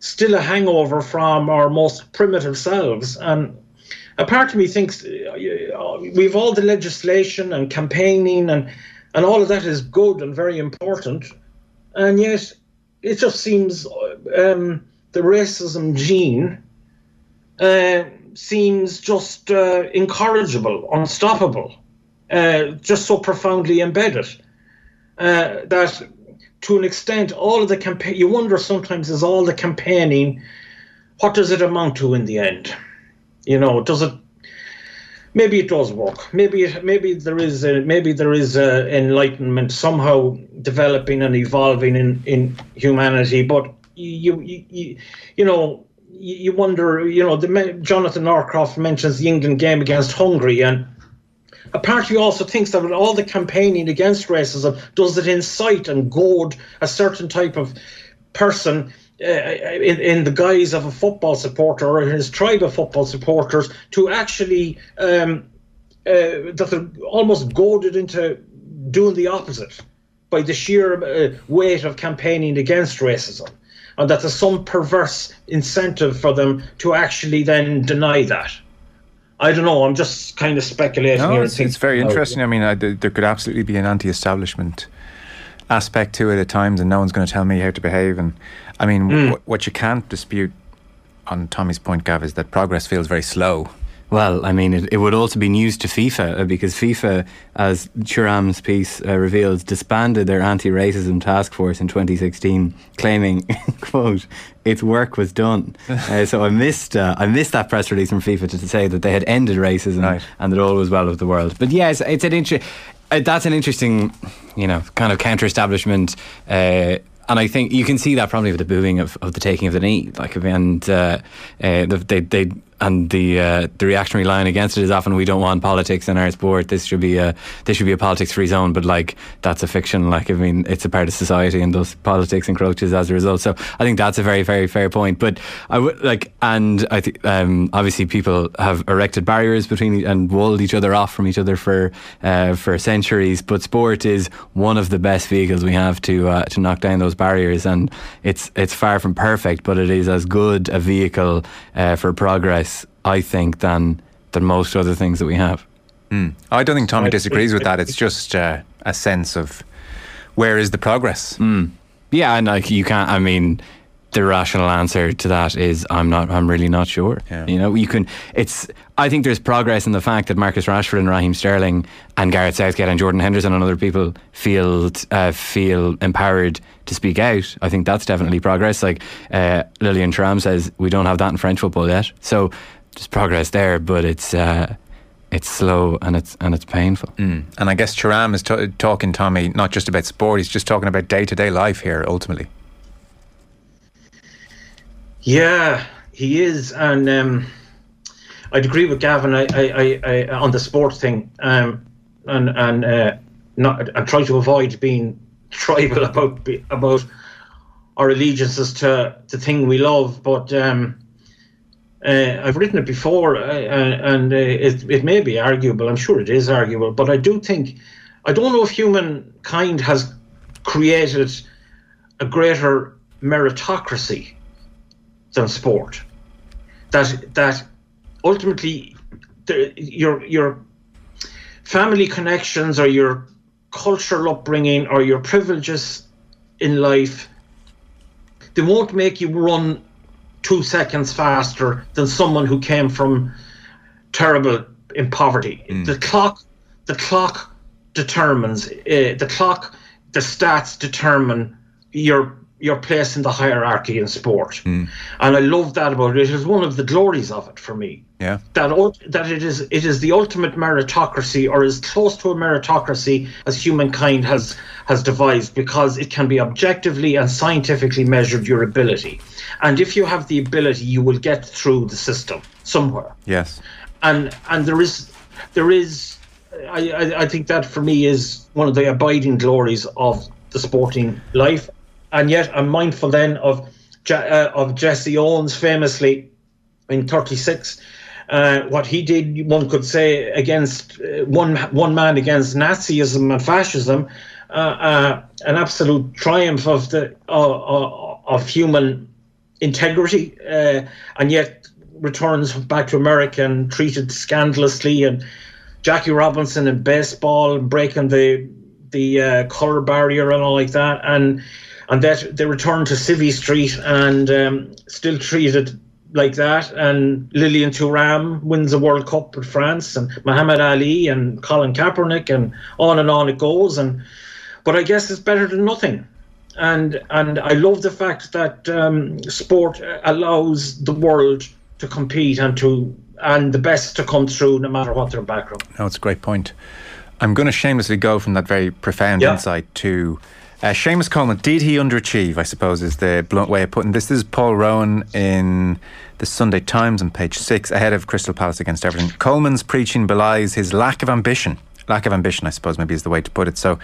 still a hangover from our most primitive selves. And a part of me thinks uh, we've all the legislation and campaigning and and all of that is good and very important, and yet it just seems um, the racism gene uh, seems just uh, incorrigible, unstoppable, uh, just so profoundly embedded. Uh, that to an extent all of the campaign you wonder sometimes is all the campaigning what does it amount to in the end you know, does it? Maybe it does work. Maybe maybe there is a, maybe there is a enlightenment somehow developing and evolving in, in humanity. But you you, you, you know you wonder. You know, the, Jonathan Northcroft mentions the England game against Hungary and. A party also thinks that with all the campaigning against racism, does it incite and goad a certain type of person in, in the guise of a football supporter or his tribe of football supporters to actually um, uh, that they're almost goaded into doing the opposite by the sheer uh, weight of campaigning against racism and that there's some perverse incentive for them to actually then deny that. I don't know. I'm just kind of speculating no, here. It's, it's very interesting. I mean, I, there could absolutely be an anti-establishment aspect to it at times, and no one's going to tell me how to behave. And I mean, mm. w- what you can't dispute on Tommy's point, Gav, is that progress feels very slow. Well, I mean, it, it, would also be news to FIFA uh, because FIFA, as Thuram's piece uh, reveals, disbanded their anti-racism task force in 2016, claiming, "quote its work was done." uh, so I missed uh, I missed that press release from FIFA to, to say that they had ended racism right. and that all was well with the world. But yes, it's an interesting. Uh, that's an interesting, you know, kind of counter-establishment uh, and I think you can see that probably with the booing of, of the taking of the knee, like and uh, uh, they they and the uh, the reactionary line against it is often we don't want politics in our sport. This should be a this should be a politics free zone. But like that's a fiction. Like I mean, it's a part of society, and those politics encroaches as a result. So I think that's a very very fair point. But I would like, and I think um, obviously people have erected barriers between and walled each other off from each other for uh, for centuries. But sport is one of the best vehicles we have to uh, to knock down those barriers, and it's it's far from perfect, but it is as good a vehicle uh, for progress I think, than than most other things that we have. Mm. I don't think Tommy disagrees with that. It's just uh, a sense of where is the progress. Mm. Yeah, and like you can't. I mean, the rational answer to that is I'm not. I'm really not sure. Yeah. You know, you can. It's. I think there's progress in the fact that Marcus Rashford and Raheem Sterling and Gareth Southgate and Jordan Henderson and other people feel uh, feel empowered to speak out. I think that's definitely progress. Like uh, Lilian Thuram says, we don't have that in French football yet. So there's progress there, but it's. Uh, it's slow and it's and it's painful. Mm. And I guess Thuram is t- talking, Tommy, not just about sport. He's just talking about day to day life here, ultimately. Yeah, he is, and um, I'd agree with Gavin I, I, I, on the sports thing, um, and and uh, not and try to avoid being tribal about about our allegiances to the thing we love. But um, uh, I've written it before, uh, and uh, it it may be arguable. I'm sure it is arguable, but I do think I don't know if humankind has created a greater meritocracy than sport. That that ultimately the, your your family connections or your cultural upbringing or your privileges in life they won't make you run two seconds faster than someone who came from terrible in poverty. Mm. The clock the clock determines uh, the clock, the stats determine your your place in the hierarchy in sport, hmm. and I love that about it. It is one of the glories of it for me Yeah. that that it is it is the ultimate meritocracy or as close to a meritocracy as humankind has has devised because it can be objectively and scientifically measured your ability and if you have the ability you will get through the system somewhere Yes. and and there is there is I, I, I think that for me is one of the abiding glories of the sporting life and yet I'm mindful then of uh, of Jesse Owens famously in 36 uh, what he did one could say against uh, one one man against Nazism and fascism uh, uh, an absolute triumph of the uh, of human integrity and yet returns back to America and treated scandalously. And Jackie Robinson in baseball breaking the the color barrier and all like that. And and that they return to Civvy Street and um, still treated like that and Lilian Thuram wins a World Cup with France and Muhammad Ali and Colin Kaepernick and on and on it goes and but I guess it's better than nothing and and I love the fact that um, sport allows the world to compete and to and the best to come through no matter what their background. No, it's a great point. I'm going to shamelessly go from that very profound Yeah. insight to uh, Seamus Coleman. Did he underachieve? I suppose is the blunt way of putting this. This is Paul Rowan in the Sunday Times on page six, ahead of Crystal Palace against Everton. Coleman's preaching belies his lack of ambition. Lack of ambition, I suppose, maybe is the way to put it. So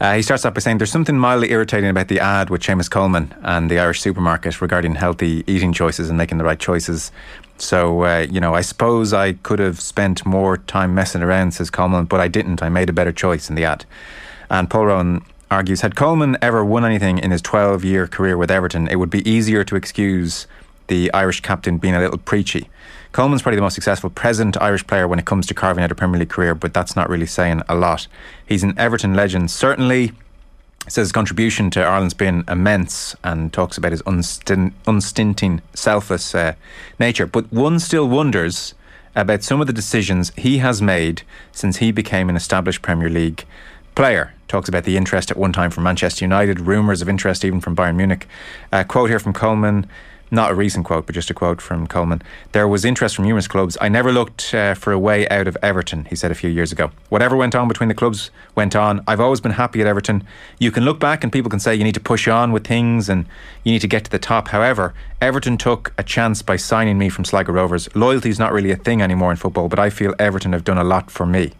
uh, he starts off by saying there's something mildly irritating about the ad with Seamus Coleman and the Irish supermarket regarding healthy eating choices and making the right choices. So, uh, you know, I suppose I could have spent more time messing around, says Coleman, but I didn't. I made a better choice in the ad. And Paul Rowan argues had Coleman ever won anything in his 12 year career with Everton, it would be easier to excuse the Irish captain being a little preachy. Coleman's probably the most successful present Irish player when it comes to carving out a Premier League career, but that's not really saying a lot. He's an Everton legend, certainly says his contribution to Ireland's been immense and talks about his unstin- unstinting, selfless uh, nature. But one still wonders about some of the decisions he has made since he became an established Premier League player. Talks about the interest at one time from Manchester United, rumours of interest even from Bayern Munich. A quote here from Coleman. Not a recent quote, but just a quote from Coleman. There was interest from numerous clubs. I never looked uh, for a way out of Everton, he said a few years ago. Whatever went on between the clubs went on. I've always been happy at Everton. You can look back and people can say you need to push on with things and you need to get to the top. However, Everton took a chance by signing me from Sligo Rovers. Loyalty is not really a thing anymore in football, but I feel Everton have done a lot for me.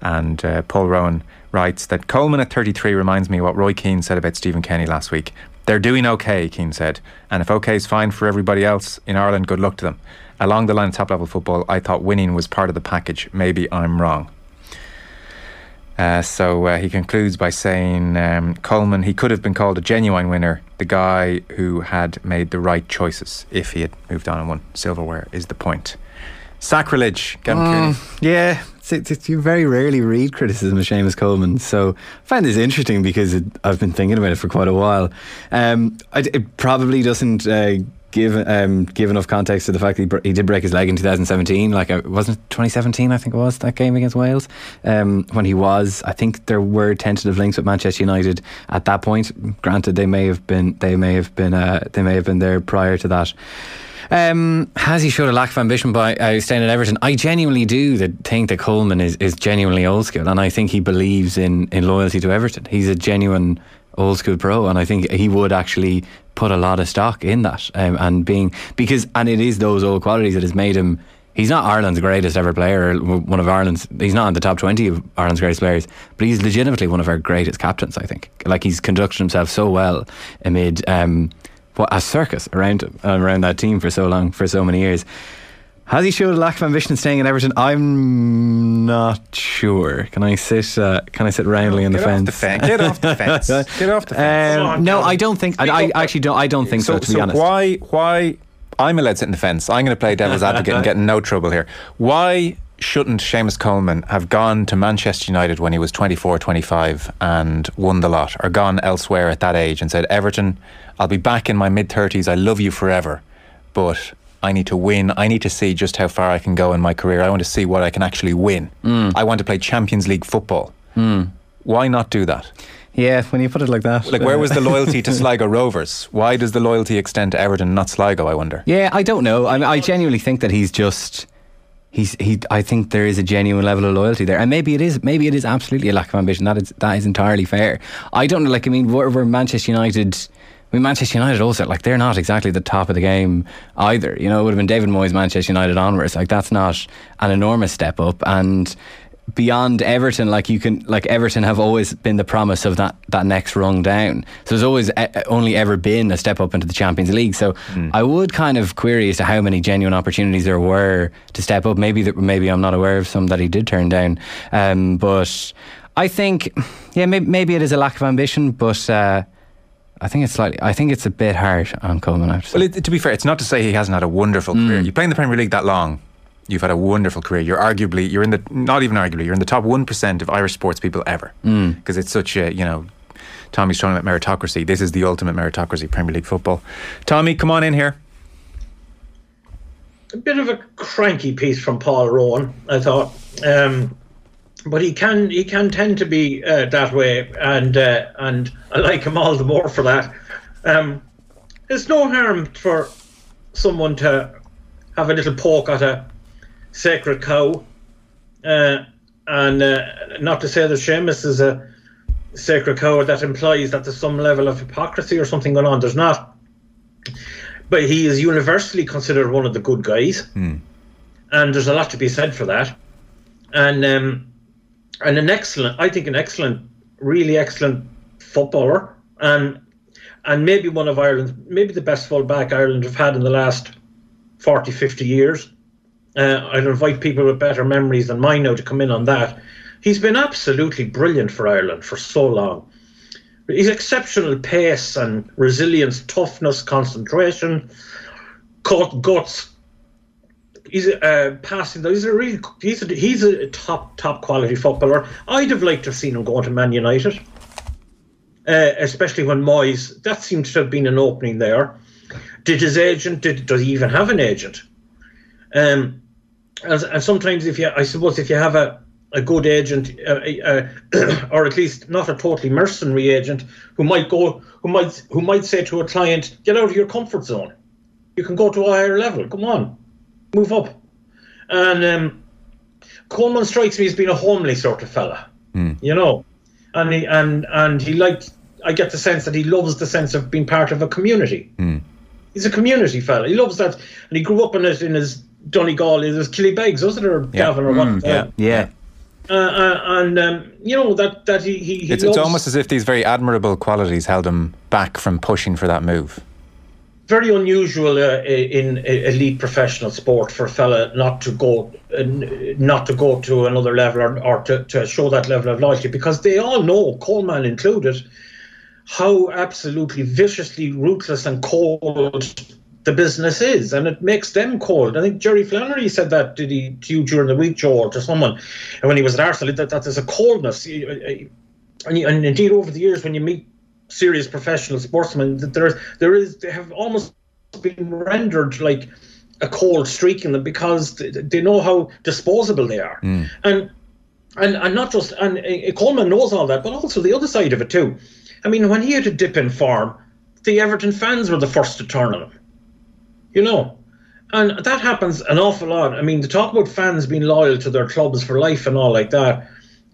And uh, Paul Rowan writes that Coleman at 33 reminds me of what Roy Keane said about Stephen Kenny last week. They're doing okay, Keane said. And if okay is fine for everybody else in Ireland, good luck to them. Along the line of top level football, I thought winning was part of the package. Maybe I'm wrong. Uh, so uh, he concludes by saying um, Coleman, he could have been called a genuine winner, the guy who had made the right choices if he had moved on and won silverware, is the point. Sacrilege, Gavin Cooney. Yeah, it's, you very rarely read criticism of Seamus Coleman, so I find this interesting because it, I've been thinking about it for quite a while. Um, I, it probably doesn't uh, give um, give enough context to the fact that he, br- he did break his leg in 2017. Like, uh, wasn't it 2017? I think it was that game against Wales um, when he was. I think there were tentative links with Manchester United at that point. Granted, they may have been they may have been uh, they may have been there prior to that. Um, has he showed a lack of ambition by uh, staying at Everton? I genuinely do that think that Coleman is, is genuinely old school, and I think he believes in, in loyalty to Everton. He's a genuine old school pro, and I think he would actually put a lot of stock in that. Um, and being because and it is those old qualities that has made him. He's not Ireland's greatest ever player, one of Ireland's. He's not in the top twenty of Ireland's greatest players, but he's legitimately one of our greatest captains. I think. Like he's conducted himself so well amid. Um, a circus around him, uh, around that team for so long, for so many years. Has he showed a lack of ambition staying in Everton? I'm not sure. Can I sit? Uh, can I sit roundly on the fence? the fence. Get off the fence. Get off the fence. Um, on, no, I don't think. I, I actually don't. I don't think so. to be so honest, why why I'm allowed to sit in the fence. I'm going to play devil's advocate and get in no trouble here. Why shouldn't Seamus Coleman have gone to Manchester United when he was 24, 25 and won the lot, or gone elsewhere at that age and said, Everton, I'll be back in my mid 30s. I love you forever, but I need to win. I need to see just how far I can go in my career. I want to see what I can actually win. I want to play Champions League football. Why not do that? Yeah, when you put it like that. Like, where uh, was the loyalty to Sligo Rovers? Why does the loyalty extend to Everton, not Sligo? I wonder. Yeah, I don't know. I, mean, I genuinely think that he's just. He's he. I think there is a genuine level of loyalty there, and maybe it is. Maybe it is absolutely a lack of ambition. That is that is entirely fair. I don't know. Like I mean, we're, we're Manchester United. I mean, Manchester United also like they're not exactly the top of the game either. You know, it would have been David Moyes, Manchester United onwards. Like that's not an enormous step up, and beyond Everton, like you can, like Everton have always been the promise of that that next rung down. So there's always e- only ever been a step up into the Champions League. So I would kind of query as to how many genuine opportunities there were to step up. Maybe that, maybe I'm not aware of some that he did turn down. Um, but I think, yeah, maybe, maybe it is a lack of ambition, but. Uh, I think it's slightly. I think it's a bit harsh on Coleman. I have to. Well, it, to be fair, it's not to say he hasn't had a wonderful career. You play in the Premier League that long, you've had a wonderful career. You're arguably, you're in the not even arguably, you're in the top one percent of Irish sports people ever because it's such a you know. Tommy's talking about meritocracy. This is the ultimate meritocracy, Premier League football. Tommy, come on in here. a bit of a cranky piece from Paul Rowan, I thought. Um, but he can he can tend to be uh, that way, and uh, and I like him all the more for that. Um, there's no harm for someone to have a little poke at a sacred cow, uh, and uh, not to say that Seamus is a sacred cow that implies that there's some level of hypocrisy or something going on. There's not but he is universally considered one of the good guys, and there's a lot to be said for that. And um, and an excellent, I think, an excellent, really excellent footballer, and and maybe one of Ireland's, maybe the best fullback Ireland have had in the last 40, 50 years. Uh, I'd invite people with better memories than mine now to come in on that. He's been absolutely brilliant for Ireland for so long. He's exceptional pace and resilience, toughness, concentration, cut guts. He's uh, passing. He's a really he's a, he's a top top quality footballer. I'd have liked to have seen him going to Man United, uh, especially when Moyes. That seems to have been an opening there. Did his agent? Did does he even have an agent? Um, and, and sometimes if you, I suppose, if you have a a good agent, uh, uh, or at least not a totally mercenary agent, who might go, who might, who might say to a client, "Get out of your comfort zone. You can go to a higher level. Come on, move up." And um, Coleman strikes me as being a homely sort of fella, you know, and he and and he liked. I get the sense that he loves the sense of being part of a community. He's a community fella. He loves that, and he grew up in it in his Donegal, in his Killybegs, wasn't it, or Gavin, or what? yeah. yeah. uh, uh, and um, you know that that he he, he It's, it's almost as if these very admirable qualities held him back from pushing for that move. very unusual uh, in uh, elite professional sport for a fella not to go uh, not to go to another level or, or to, to show that level of loyalty because they all know Coleman included how absolutely viciously ruthless and cold the business is, and it makes them cold. I think Jerry Flannery said that did he to you during the week, Joe, or to someone, and when he was at Arsenal, that, that there's a coldness, uh, and, and indeed over the years when you meet serious professional sportsmen, that there is there is they have almost been rendered like a cold streak in them because they, know how disposable they are, and and and not just and uh, Coleman knows all that, but also the other side of it too. I mean, when he had a dip in form, the Everton fans were the first to turn on him. You know, and that happens an awful lot. I mean, to talk about fans being loyal to their clubs for life and all like that.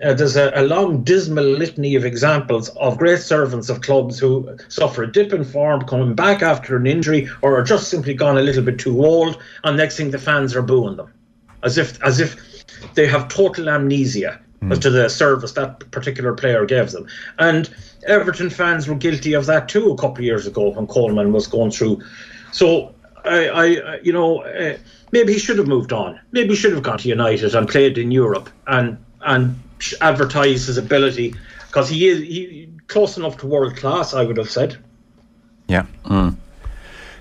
Uh, there's a, a long dismal litany of examples of great servants of clubs who suffer a dip in form, coming back after an injury, or are just simply gone a little bit too old, and next thing the fans are booing them, as if as if they have total amnesia as to the service that particular player gave them. And Everton fans were guilty of that too a couple of years ago when Coleman was going through. So I, I you know, uh, maybe he should have moved on. Maybe he should have gone to United and played in Europe and and advertised his ability because he is he close enough to world class. I would have said. Yeah.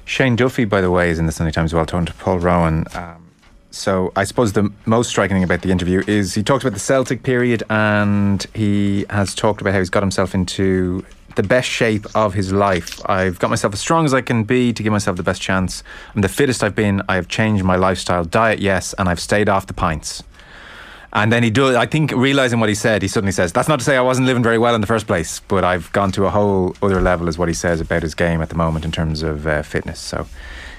Shane Duffy, by the way, is in the Sunday Times as well, talking to Paul Rowan. Um, so I suppose the most striking about the interview is he talks about the Celtic period and he has talked about how he's got himself into the best shape of his life. I've got myself as strong as I can be to give myself the best chance. I'm the fittest I've been. I have changed my lifestyle, diet, yes, and I've stayed off the pints. And then he does, I think, realizing what he said, he suddenly says, That's not to say I wasn't living very well in the first place, but I've gone to a whole other level, is what he says about his game at the moment in terms of uh, fitness. So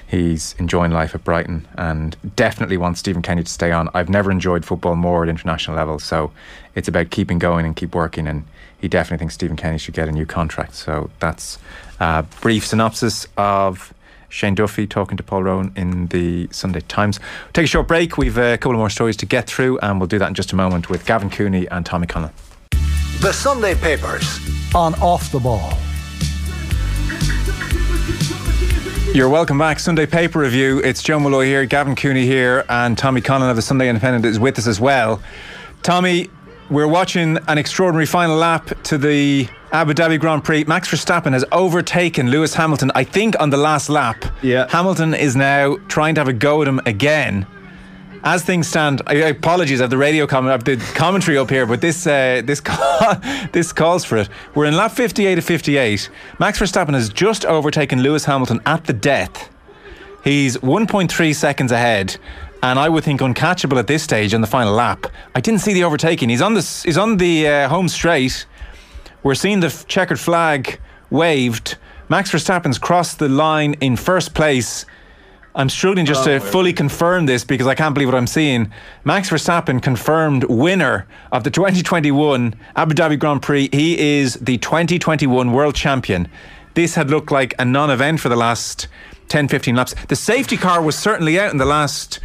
he's enjoying life at Brighton and definitely wants Stephen Kenny to stay on. I've never enjoyed football more at international level, so it's about keeping going and keep working. And he definitely thinks Stephen Kenny should get a new contract. So that's a brief synopsis of Shane Duffy talking to Paul Rowan in the Sunday Times. Take a short break. We've uh, a couple more stories to get through, and we'll do that in just a moment with Gavin Cooney and Tommy Conlon. The Sunday Papers. On Off the Ball. You're welcome back. Sunday paper review. It's Joe Molloy here, Gavin Cooney here, and Tommy Conlon of the Sunday Independent is with us as well. Tommy, we're watching an extraordinary final lap to the Abu Dhabi Grand Prix. Max Verstappen has overtaken Lewis Hamilton, I think, on the last lap. Yeah. Hamilton is now trying to have a go at him again. As things stand, I, apologies, I have the radio comment, I have the commentary up here, but this uh, this call, this calls for it. We're in lap 58 to 58. Max Verstappen has just overtaken Lewis Hamilton at the death. He's 1.3 seconds ahead, and I would think uncatchable at this stage on the final lap. I didn't see the overtaking. He's on the he's on the uh, home straight. We're seeing the checkered flag waved. Max Verstappen's crossed the line in first place. I'm struggling just to fully confirm this because I can't believe what I'm seeing. Max Verstappen confirmed winner of the 2021 Abu Dhabi Grand Prix. He is the 2021 world champion. This had looked like a non event for the last 10 15 laps. The safety car was certainly out in the last.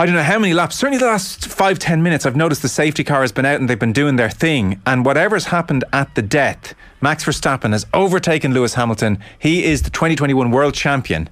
I don't know how many laps, certainly the last five, ten minutes, I've noticed the safety car has been out and they've been doing their thing. And whatever's happened at the death, Max Verstappen has overtaken Lewis Hamilton. He is the 2021 world champion.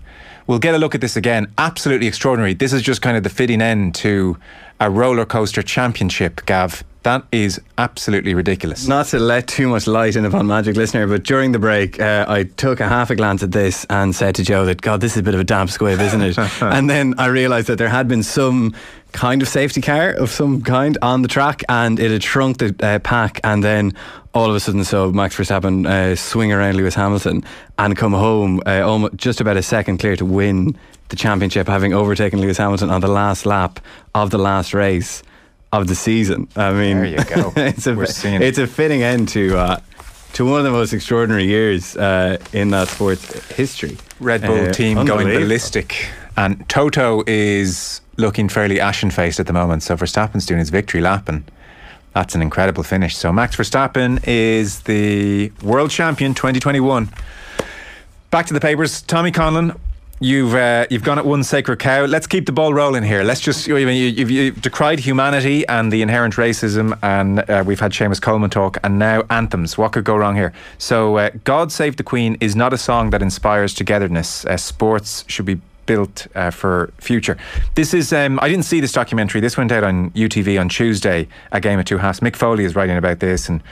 We'll get a look at this again. Absolutely extraordinary. This is just kind of the fitting end to a roller coaster championship, Gav. That is absolutely ridiculous. Not to let too much light in upon Magic listener, but during the break, uh, I took a half a glance at this and said to Joe that, God, this is a bit of a damp squib, isn't it? and then I realised that there had been some kind of safety car of some kind on the track and it had shrunk the uh, pack and then all of a sudden so Max Verstappen uh, swing around Lewis Hamilton and come home uh, almost just about a second clear to win the championship having overtaken Lewis Hamilton on the last lap of the last race of the season. I mean, There you go. it's a seeing it. a fitting end to uh, to one of the most extraordinary years uh, in that sport's history. Red Bull Uh, team going ballistic. And Toto is looking fairly ashen faced at the moment. So Verstappen's doing his victory lap, and that's an incredible finish. So Max Verstappen is the world champion 2021. Back to the papers. Tommy Conlon. You've uh, you've gone at one sacred cow. Let's keep the ball rolling here. Let's just you, you, you've, you've decried humanity and the inherent racism, and uh, we've had Seamus Coleman talk, and now anthems. What could go wrong here? So, uh, "God Save the Queen" is not a song that inspires togetherness. Uh, sports should be built uh, for future. This is um, I didn't see this documentary. This went out on UTV on Tuesday. A game of two halves. Mick Foley is writing about this and.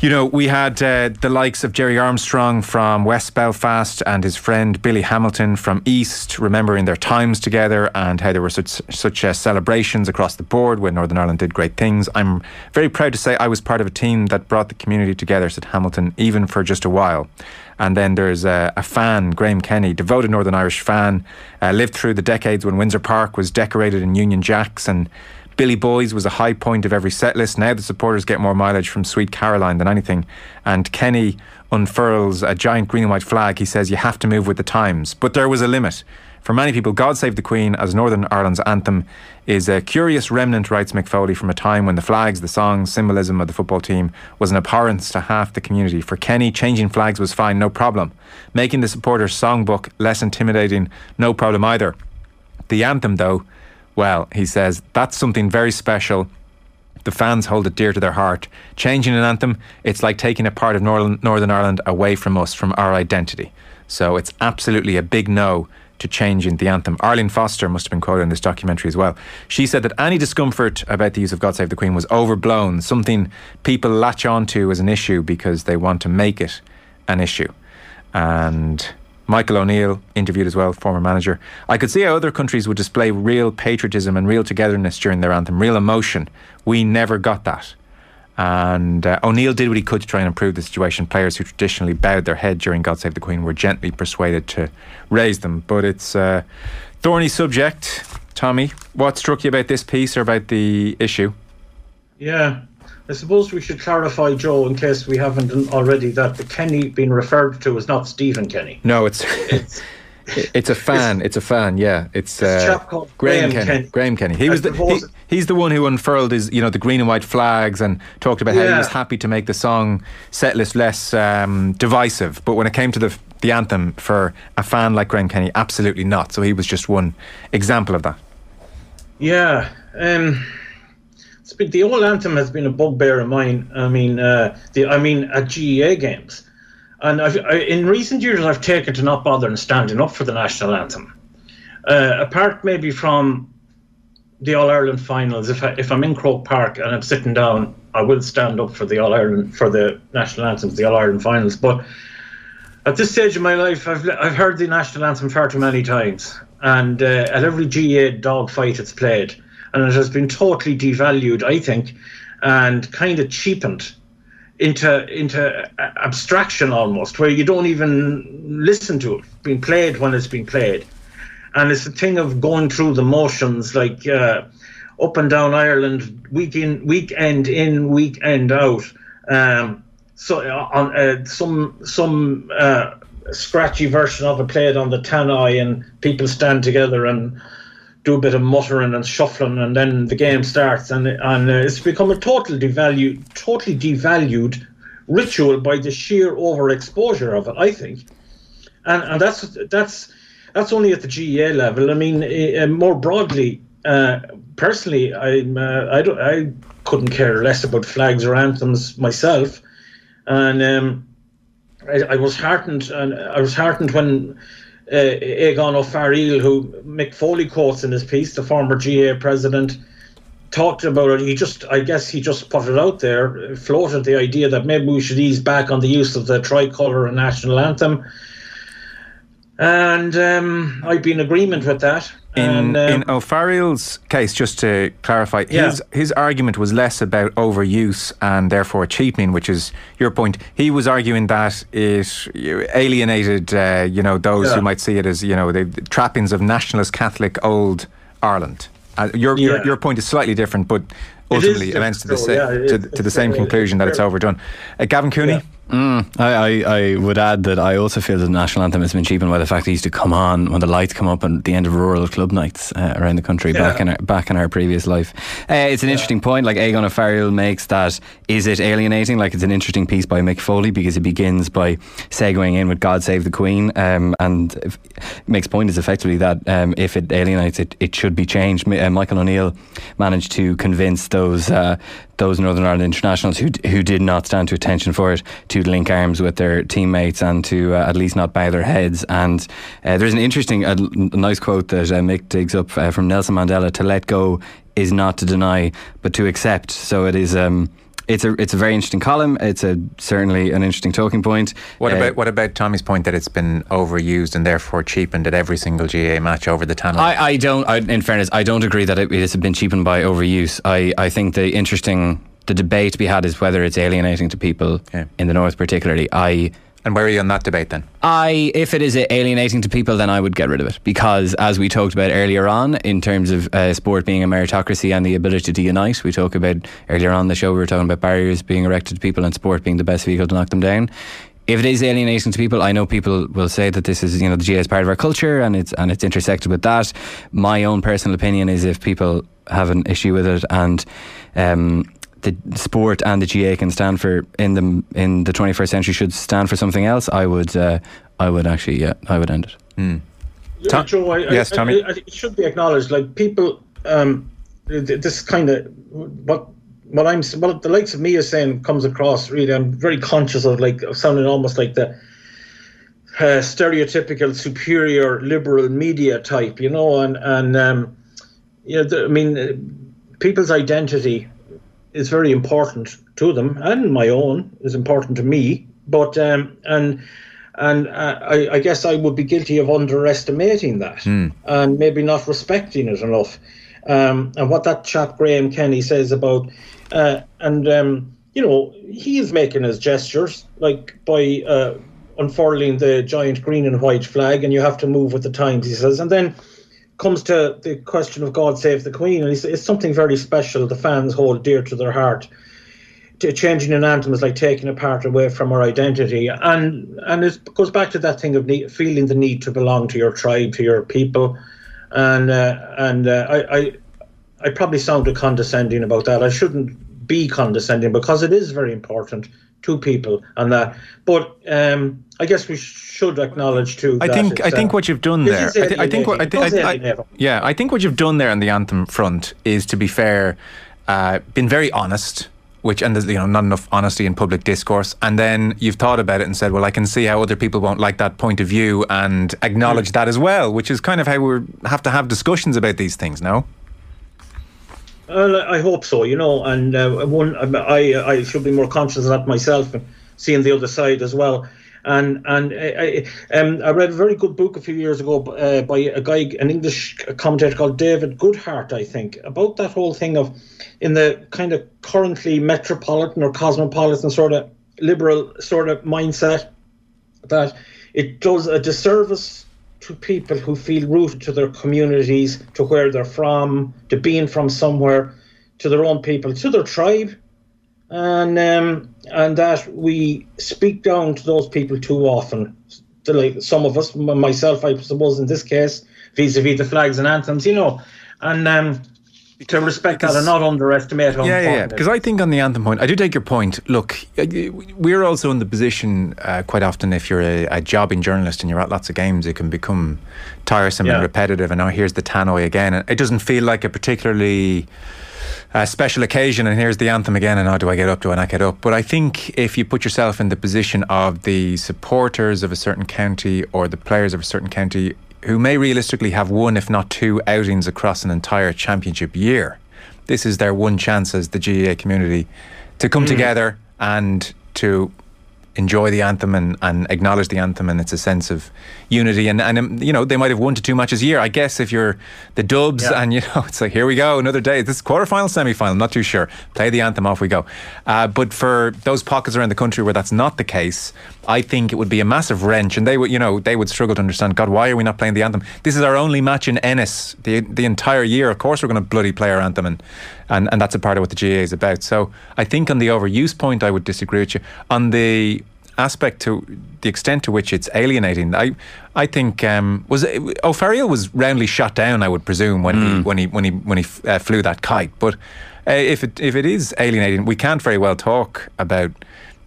You know, we had uh, the likes of Gerry Armstrong from West Belfast and his friend Billy Hamilton from East, remembering their times together and how there were such such uh, celebrations across the board when Northern Ireland did great things. I'm very proud to say I was part of a team that brought the community together, said Hamilton, even for just a while. And then there's a, a fan, Graham Kenny, devoted Northern Irish fan, uh, lived through the decades when Windsor Park was decorated in Union Jacks and Billy Boys was a high point of every set list. Now the supporters get more mileage from Sweet Caroline than anything. And Kenny unfurls a giant green and white flag. He says you have to move with the times. But there was a limit. For many people, God Save the Queen as Northern Ireland's anthem is a curious remnant, writes Mick Foley, from a time when the flags, the songs, symbolism of the football team was an abhorrence to half the community. For Kenny, changing flags was fine, no problem. Making the supporters' songbook less intimidating, no problem either. The anthem, though, well, he says that's something very special. The fans hold it dear to their heart. Changing an anthem, it's like taking a part of Northern, Ireland away from us, from our identity. So it's absolutely a big no to changing the anthem. Arlene Foster must have been quoted in this documentary as well. She said that any discomfort about the use of God Save the Queen was overblown, something people latch onto as an issue because they want to make it an issue. And Michael O'Neill, interviewed as well, former manager. I could see how other countries would display real patriotism and real togetherness during their anthem, real emotion. We never got that. And uh, O'Neill did what he could to try and improve the situation. Players who traditionally bowed their head during God Save the Queen were gently persuaded to raise them. But it's a thorny subject. Tommy, what struck you about this piece or about the issue? Yeah, I suppose we should clarify, Joe, in case we haven't already, that the Kenny being referred to is not Stephen Kenny. No, it's it's, it's a fan. It's, it's, a fan. Yeah, it's uh, Graham, Graham Kenny. Kenny. Graham Kenny. He was the, he, he's the one who unfurled his you know the green and white flags and talked about yeah. how he was happy to make the song set list less um, divisive. But when it came to the the anthem for a fan like Graham Kenny, absolutely not. So he was just one example of that. Yeah. Um, the old anthem has been a bugbear of mine. I mean, uh, the I mean at GAA games, and I've, I, in recent years I've taken to not bothering standing up for the national anthem. Uh, apart maybe from the All Ireland finals, if I, if I'm in Croke Park and I'm sitting down, I will stand up for the All Ireland for the national anthems, the All Ireland finals. But at this stage of my life, I've I've heard the national anthem far too many times, and uh, at every GAA dog fight it's played and it has been totally devalued, I think, and kind of cheapened into into abstraction almost, where you don't even listen to it being played when it's being played, and it's a thing of going through the motions, like uh, up and down Ireland, week in, weekend in, weekend out. Um, so uh, on uh, some some uh, scratchy version of it played on the tannoy, and people stand together and do a bit of muttering and shuffling, and then the game starts, and and uh, it's become a total devalued, totally devalued ritual by the sheer overexposure of it. I think, and and that's that's that's only at the GAA level. I mean, uh, more broadly, uh, personally, I uh, I don't I couldn't care less about flags or anthems myself, and um, I, I was heartened, and I was heartened when uh, Eoghan Ó who Mick Foley quotes in his piece, the former GAA president, talked about it. He just, I guess, he just put it out there, floated the idea that maybe we should ease back on the use of the tricolour and national anthem. And um, I'd be in agreement with that. In, and, um, in O'Farrell's case, just to clarify, yeah. his his argument was less about overuse and therefore cheapening, which is your point. He was arguing that it alienated, uh, you know, those yeah. who might see it as you know the trappings of nationalist Catholic old Ireland. Uh, your, yeah. your your point is slightly different, but ultimately it amounts to the, sa- to, to the same conclusion that it's overdone. Uh, Gavin Cooney. Mm, I, I, I, would add that I also feel that the national anthem has been cheapened by the fact that it used to come on when the lights come up at the end of rural club nights uh, around the country yeah. back in our, back in our previous life. Uh, it's an yeah. interesting point. Like Eoghan O'Farrell makes that is it alienating? Like it's an interesting piece by Mick Foley because it begins by segueing in with "God Save the Queen" um, and if, makes point is effectively that um, if it alienates, it, it should be changed. Uh, Michael O'Neill managed to convince those uh, those Northern Ireland internationals who who did not stand to attention for it to link arms with their teammates and to uh, at least not bow their heads. And uh, there's an interesting, a, nice quote that uh, Mick digs up uh, from Nelson Mandela: "To let go is not to deny, but to accept." So it is. Um, it's a it's a very interesting column. It's a certainly an interesting talking point. What uh, about what about Tommy's point that it's been overused and therefore cheapened at every single GAA match over the tunnel? I, I don't. I, in fairness, I don't agree that it, it has been cheapened by overuse. I, I think the interesting the debate to be had is whether it's alienating to people yeah. in the north, particularly. I and where are you on that debate then? I, if it is alienating to people, then I would get rid of it because, as we talked about earlier on, in terms of uh, sport being a meritocracy and the ability to unite, we talked about earlier on the show. We were talking about barriers being erected to people and sport being the best vehicle to knock them down. If it is alienating to people, I know people will say that this is, you know, the GAA is part of our culture and it's and it's intersected with that. My own personal opinion is if people have an issue with it and um, the sport and the GAA can stand for in the in the 21st century should stand for something else, I would uh, I would actually yeah I would end it. Mm. Tom- Joe, I, yes, I, Tommy. I, it should be acknowledged. Like people, um, this kind of what what I'm what the likes of me is saying comes across. Really, I'm very conscious of like of sounding almost like the uh, stereotypical superior liberal media type, you know, and and um, you know, the, I mean, people's identity is very important to them, and my own is important to me. But um, and and uh, I, I, guess I would be guilty of underestimating that mm. and maybe not respecting it enough. Um, and what that chap Graham Kenny says about uh, and um, you know, he is making his gestures like by uh, unfurling the giant green and white flag, and you have to move with the times, he says. And then comes to the question of God save the Queen, and it's, it's something very special the fans hold dear to their heart. To changing an anthem is like taking a part away from our identity, and and it goes back to that thing of need, feeling the need to belong to your tribe, to your people, and uh, and uh, I, I I probably sounded condescending about that. I shouldn't be condescending because it is very important to people and that. But um, I guess we should acknowledge too. I think I think uh, what you've done there. I, thi- I think what I, thi- alienating. It does I, I, alienate them. yeah, I think what you've done there on the anthem front is, to be fair, uh, been very honest. Which and there's you know not enough honesty in public discourse, and then you've thought about it and said, well, I can see how other people won't like that point of view, and acknowledge that as well, which is kind of how we have to have discussions about these things. No, I hope so, you know, and uh, one, I, I should be more conscious of that myself and seeing the other side as well. And and I, I, um, I read a very good book a few years ago uh, by a guy, an English commentator called David Goodhart, I think, about that whole thing of in the kind of currently metropolitan or cosmopolitan sort of liberal sort of mindset that it does a disservice to people who feel rooted to their communities, to where they're from, to being from somewhere, to their own people, to their tribe, and um, and that we speak down to those people too often. To like some of us, myself, I suppose, in this case, vis-a-vis the flags and anthems, you know, and um, to respect that and not underestimate yeah, yeah, yeah. Because I think on the anthem point, I do take your point. Look, we're also in the position uh, quite often if you're a, a jobbing journalist and you're at lots of games, it can become tiresome Yeah. and repetitive. And now here's the tannoy again, and it doesn't feel like a particularly uh, special occasion. And here's the anthem again, and how do I get up? Do I not get up? But I think if you put yourself in the position of the supporters of a certain county or the players of a certain county who may realistically have one, if not two, outings across an entire championship year. This is their one chance as the GAA community to come hmm. together and to enjoy the anthem and, and acknowledge the anthem and it's a sense of unity. And, and um, you know they might have one to two matches a year. I guess if you're the dubs Yeah. and you know it's like here we go another day. This is quarterfinal semi-final not too sure. Play the anthem off we go. Uh, but for those pockets around the country where that's not the case I think it would be a massive wrench. And they would you know they would struggle to understand God why are we not playing the anthem? This is our only match in Ennis the, the entire year. Of course we're going to bloody play our anthem and, and and that's a part of what the GAA is about so I think on the overuse point I would disagree with you on the aspect to the extent to which it's alienating. I I think um, was it, O'Farrell was roundly shot down. I would presume when he when he when he when he uh, flew that kite. But uh, if it if it is alienating, we can't very well talk about.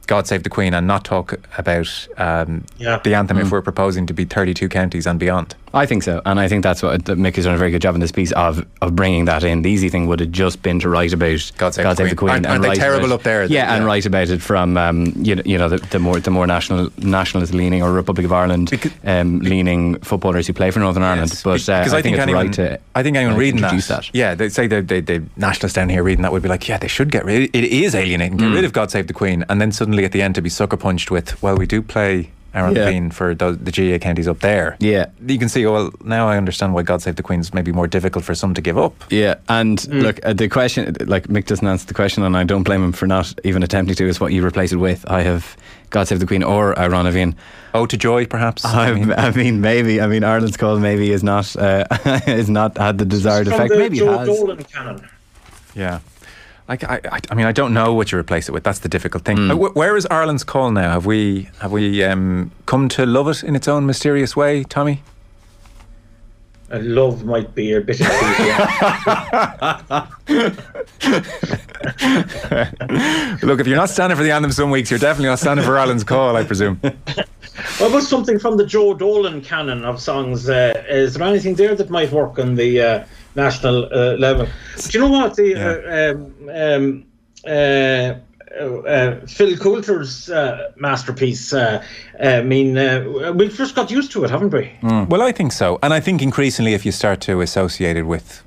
God save the Queen, and not talk about um, Yeah. the anthem if we're proposing to be 32 counties and beyond. I think so, and I think that's what that Mick has done a very good job in this piece of of bringing that in. The easy thing would have just been to write about God Save the Queen. Aren't- aren't they terrible up there? Yeah, and write about it from um, you know, you know the, the more the more national nationalist leaning or Republic of Ireland Because- um, leaning footballers who play for Northern Ireland. Yes, But uh, because I, think, it's anyone, right to I think anyone uh, reading that, that. yeah, they say the, the, the nationalists down here reading that would be like, yeah, they should get rid. It is alienating. Get Mm. rid of God Save the Queen, and then suddenly at the end to be sucker punched with, well, we do play Amhrán Yeah. na bhFiann for the, the GAA counties up there. Yeah. you can see. Oh, well, now I understand why God Save the Queen is maybe more difficult for some to give up. Yeah, and look, uh, the question, like Mick doesn't answer the question, and I don't blame him for not even attempting to. Is what you replace it with? I have God Save the Queen or Amhrán na bhFiann. Oh, to joy, perhaps. I, I mean, I mean, maybe. I mean, Ireland's call maybe is not uh, is not had the desired effect. the Maybe it Joe has. Dolan canon. yeah. Like I, I, I mean, I don't know what you replace it with. That's the difficult thing. Uh, Where is Ireland's call now? Have we have we um, come to love it in its own mysterious way, Tommy? Uh, love might be a bit of Look, if you're not standing for the anthem some weeks, you're definitely not standing for Ireland's call, I presume. What about something from the Joe Dolan canon of songs? Uh, is there anything there that might work on the uh, national uh, level? Do you know what? The uh, um, um, uh, uh, Phil Coulter's uh, masterpiece. Uh, I mean, uh, we've just got used to it, haven't we? Well, I think so. And I think increasingly, if you start to associate it with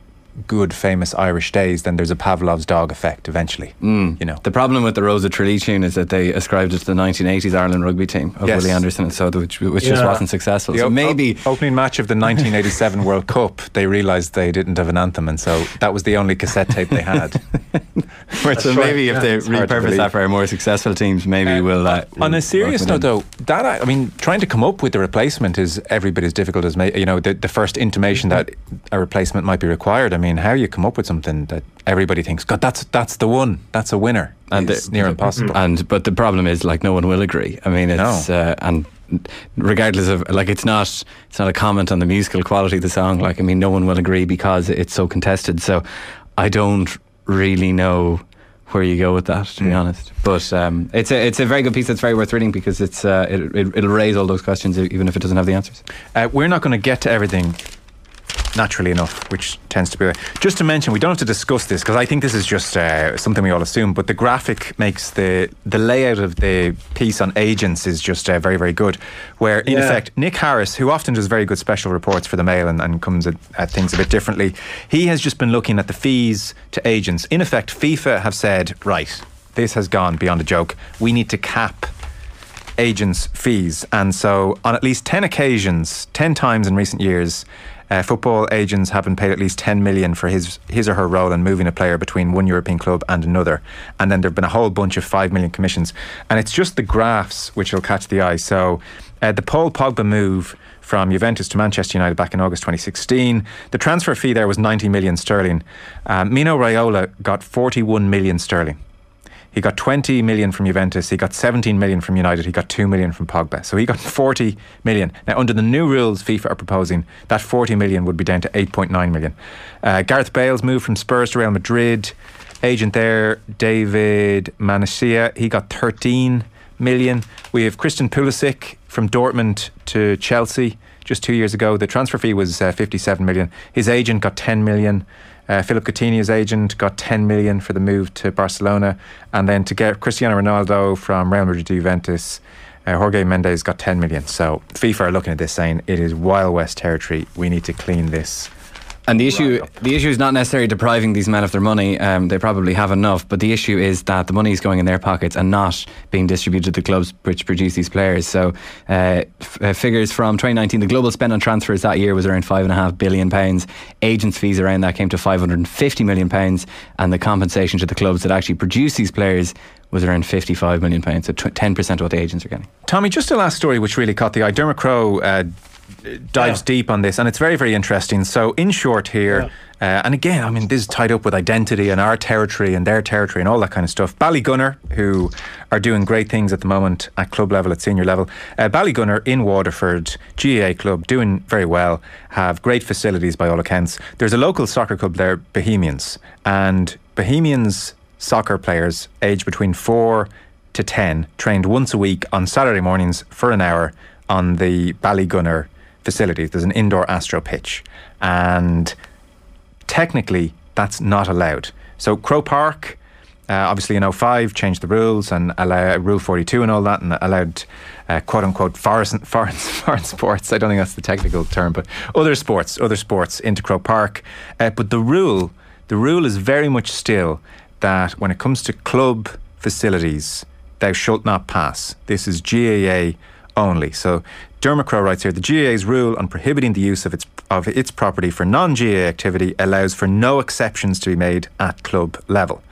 good, famous Irish days, then there's a Pavlov's dog effect eventually. Mm. You know. The problem with the Rose of Tralee tune is that they ascribed it to the 1980s Ireland rugby team of Yes. Willie Anderson and so which, which just wasn't successful. The So op- maybe op- opening match of the 1987 World Cup, they realised they didn't have an anthem, and so that was the only cassette tape they had. so maybe if they It's repurpose that for our more successful teams, maybe we'll. Uh, On a serious note, though, that I I mean, trying to come up with the replacement is every bit as difficult as ma- you know the, the first intimation that a replacement might be required. I mean, how you come up with something that everybody thinks, God, that's that's the one, that's a winner, and the- near impossible. And but the problem is like no one will agree. I mean, it's No. uh, and regardless of like it's not it's not a comment on the musical quality of the song. Like I mean, no one will agree because it's so contested. So I don't really know where you go with that, to be honest. But um, it's a it's a very good piece. That's very worth reading because it's uh, it, it, it'll raise all those questions even if it doesn't have the answers. Uh, we're not going to get to everything naturally enough, which tends to be. Just to mention, we don't have to discuss this because I think this is just uh, something we all assume. But the graphic makes the the layout of the piece on agents is just uh, very very good. Where in Yeah. effect, Nick Harris, who often does very good special reports for the Mail and, and comes at, at things a bit differently, he has just been looking at the fees to agents. In effect, FIFA have said, right, this has gone beyond a joke. We need to cap agents' fees. And so, on at least 10 occasions, 10 times in recent years, uh, football agents have been paid at least 10 million for his, his or her role in moving a player between one European club and another. And then there have been a whole bunch of 5 million commissions. And it's just the graphs which will catch the eye. So, uh, the Paul Pogba move from Juventus to Manchester United back in August 2016. The transfer fee there was 90 million sterling. Um, Mino Raiola got 41 million sterling. He got 20 million from Juventus. He got 17 million from United. He got 2 million from Pogba. So he got 40 million. Now, under the new rules FIFA are proposing, that 40 million would be down to 8.9 million. Uh, Gareth Bale's moved from Spurs to Real Madrid. Agent there, David Manasseh, he got 13 million. We have Christian Pulisic from Dortmund to Chelsea just two years ago. The transfer fee was uh, 57 million. His agent got 10 million. Uh, Philip Coutinho's agent got 10 million for the move to Barcelona, and then to get Cristiano Ronaldo from Real Madrid to Juventus, uh, Jorge Mendes got 10 million. So FIFA are looking at this saying it is Wild West territory. We need to clean this. And the issue, the issue is not necessarily depriving these men of their money. Um, they probably have enough, but the issue is that the money is going in their pockets and not being distributed to the clubs which produce these players. So, uh, f- uh, figures from 2019, the global spend on transfers that year was around five and a half billion pounds. Agents' fees around that came to 550 million pounds, and the compensation to the clubs that actually produce these players was around 55 million pounds. So, tw- 10% of what the agents are getting. Tommy, just a last story which really caught the eye. Dermot Crowe uh, dives deep on this, and it's very, very interesting. So, in short, here, uh, and again, I mean, this is tied up with identity and our territory and their territory and all that kind of stuff. Ballygunner, who are doing great things at the moment at club level, at senior level. Uh, Ballygunner in Waterford, GAA club, doing very well, have great facilities by all accounts. There's a local soccer club there, Bohemians, and Bohemians soccer players aged between four to 10 trained once a week on Saturday mornings for an hour on the Ballygunner facility. There's an indoor astro pitch. And technically, that's not allowed. So, Croke Park, uh, obviously in 05, changed the rules and allow Rule 42 and all that, and allowed uh, quote unquote foreign, foreign, foreign sports. I don't think that's the technical term, but other sports, other sports into Croke Park. Uh, but the rule, the rule is very much still that when it comes to club facilities, thou shalt not pass. This is GAA only. So Dermot Crowe writes here the GAA's rule on prohibiting the use of its of its property for non-GAA activity allows for no exceptions to be made at club level.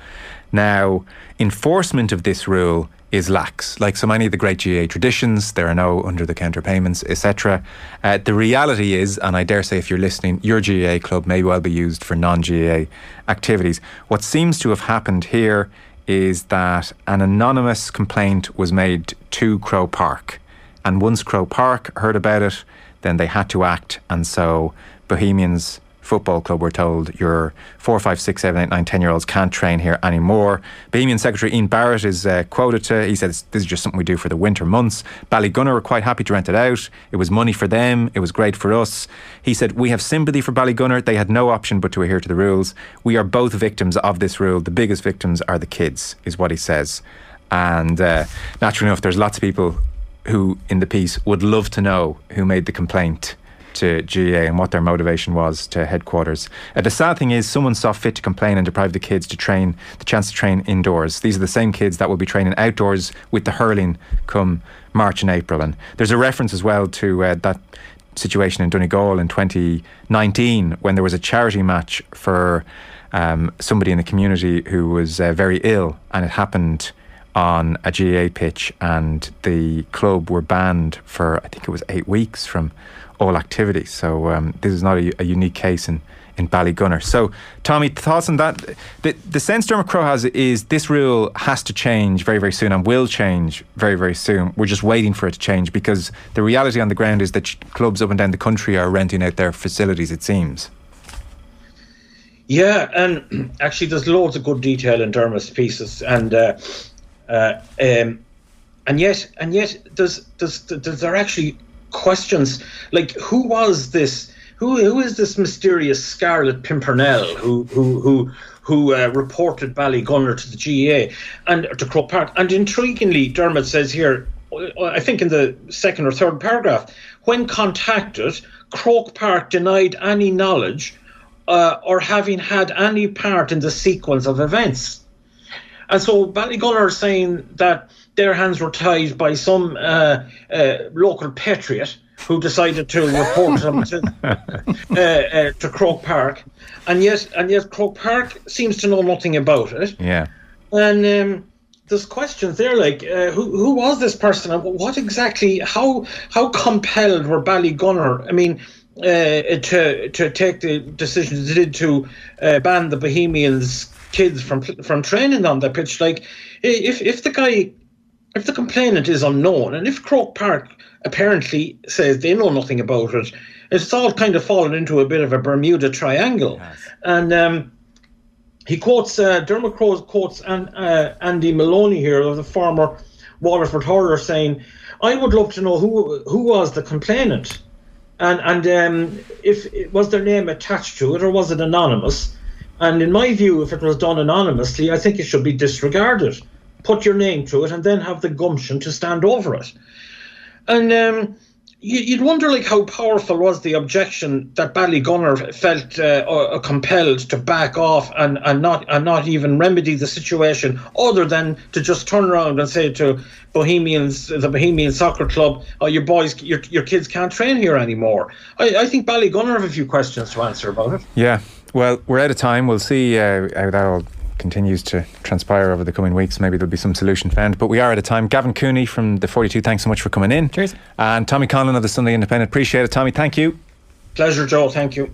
Now, enforcement of this rule is lax. Like so many of the great GAA traditions, there are no under-the-counter payments, etc. Uh, the reality is, and I dare say if you're listening, your GAA club may well be used for non GAA activities. What seems to have happened here is that an anonymous complaint was made to Croke Park. And once Croke Park heard about it, then they had to act. And so Bohemians Football Club were told your four, five, six, seven, eight, nine, ten year olds can't train here anymore. Bohemian Secretary Ian Barrett is uh, quoted to, he said, This is just something we do for the winter months. Ballygunner were quite happy to rent it out. It was money for them, it was great for us. He said, We have sympathy for Ballygunner. They had no option but to adhere to the rules. We are both victims of this rule. The biggest victims are the kids, is what he says. And uh, naturally enough, there's lots of people who in the piece would love to know who made the complaint to GAA and what their motivation was to headquarters. Uh, the sad thing is, someone saw fit to complain and deprive the kids to train the chance to train indoors. These are the same kids that will be training outdoors with the hurling come March and April. And there's a reference as well to uh, that situation in Donegal in 2019 when there was a charity match for um, somebody in the community who was uh, very ill, and it happened on a GAA pitch, and the club were banned for I think it was eight weeks from all activity. So um, this is not a, a, unique case in in Ballygunner. So Tommy, thoughts on that? The the sense Dermot Crowe has is this rule has to change very very soon and will change very very soon. We're just waiting for it to change because the reality on the ground is that clubs up and down the country are renting out their facilities. It seems. Yeah, and actually, there's loads of good detail in Dermot's pieces, and uh, uh, um, and yet, and yet, there's, there's, there's there actually questions like who was this? Who who is this mysterious Scarlet Pimpernel who who who who uh, reported Ballygunner to the GAA and to Croke Park? And intriguingly, Dermot says here, I think in the second or third paragraph, when contacted, Croke Park denied any knowledge uh, or having had any part in the sequence of events. And so Ballygunner are saying that their hands were tied by some uh, uh, local patriot who decided to report them to, uh, uh, to Croke Park, and yet and yet Croke Park seems to know nothing about it. Yeah, and um, there's questions there like uh, who who was this person? And what exactly? How how compelled were Ballygunner? I mean. Uh, to to take the decisions they did to uh, ban the Bohemians kids from from training on the pitch. Like, if if the guy, if the complainant is unknown, and if Croke Park apparently says they know nothing about it, it's all kind of fallen into a bit of a Bermuda Triangle. Yes. And um, he quotes uh, Dermot Crowe quotes and uh, Andy Moloney here, of the former Waterford hurler, saying, "I would love to know who who was the complainant." And and um, if was their name attached to it or was it anonymous? And in my view, if it was done anonymously, I think it should be disregarded. Put your name to it and then have the gumption to stand over it. And um, you'd wonder like how powerful was the objection that Ballygunner felt uh, compelled to back off and, and not and not even remedy the situation other than to just turn around and say to Bohemians the Bohemian Soccer Club oh your boys your, your kids can't train here anymore I, I think Ballygunner have a few questions to answer about it yeah well, we're out of time. We'll see uh, how that all continues to transpire over the coming weeks. Maybe there'll be some solution found. But we are out of time. Gavin Cooney from the 42, thanks so much for coming in. Cheers. And Tommy Conlon of the Sunday Independent. Appreciate it, Tommy. Thank you. Pleasure, Joe. Thank you.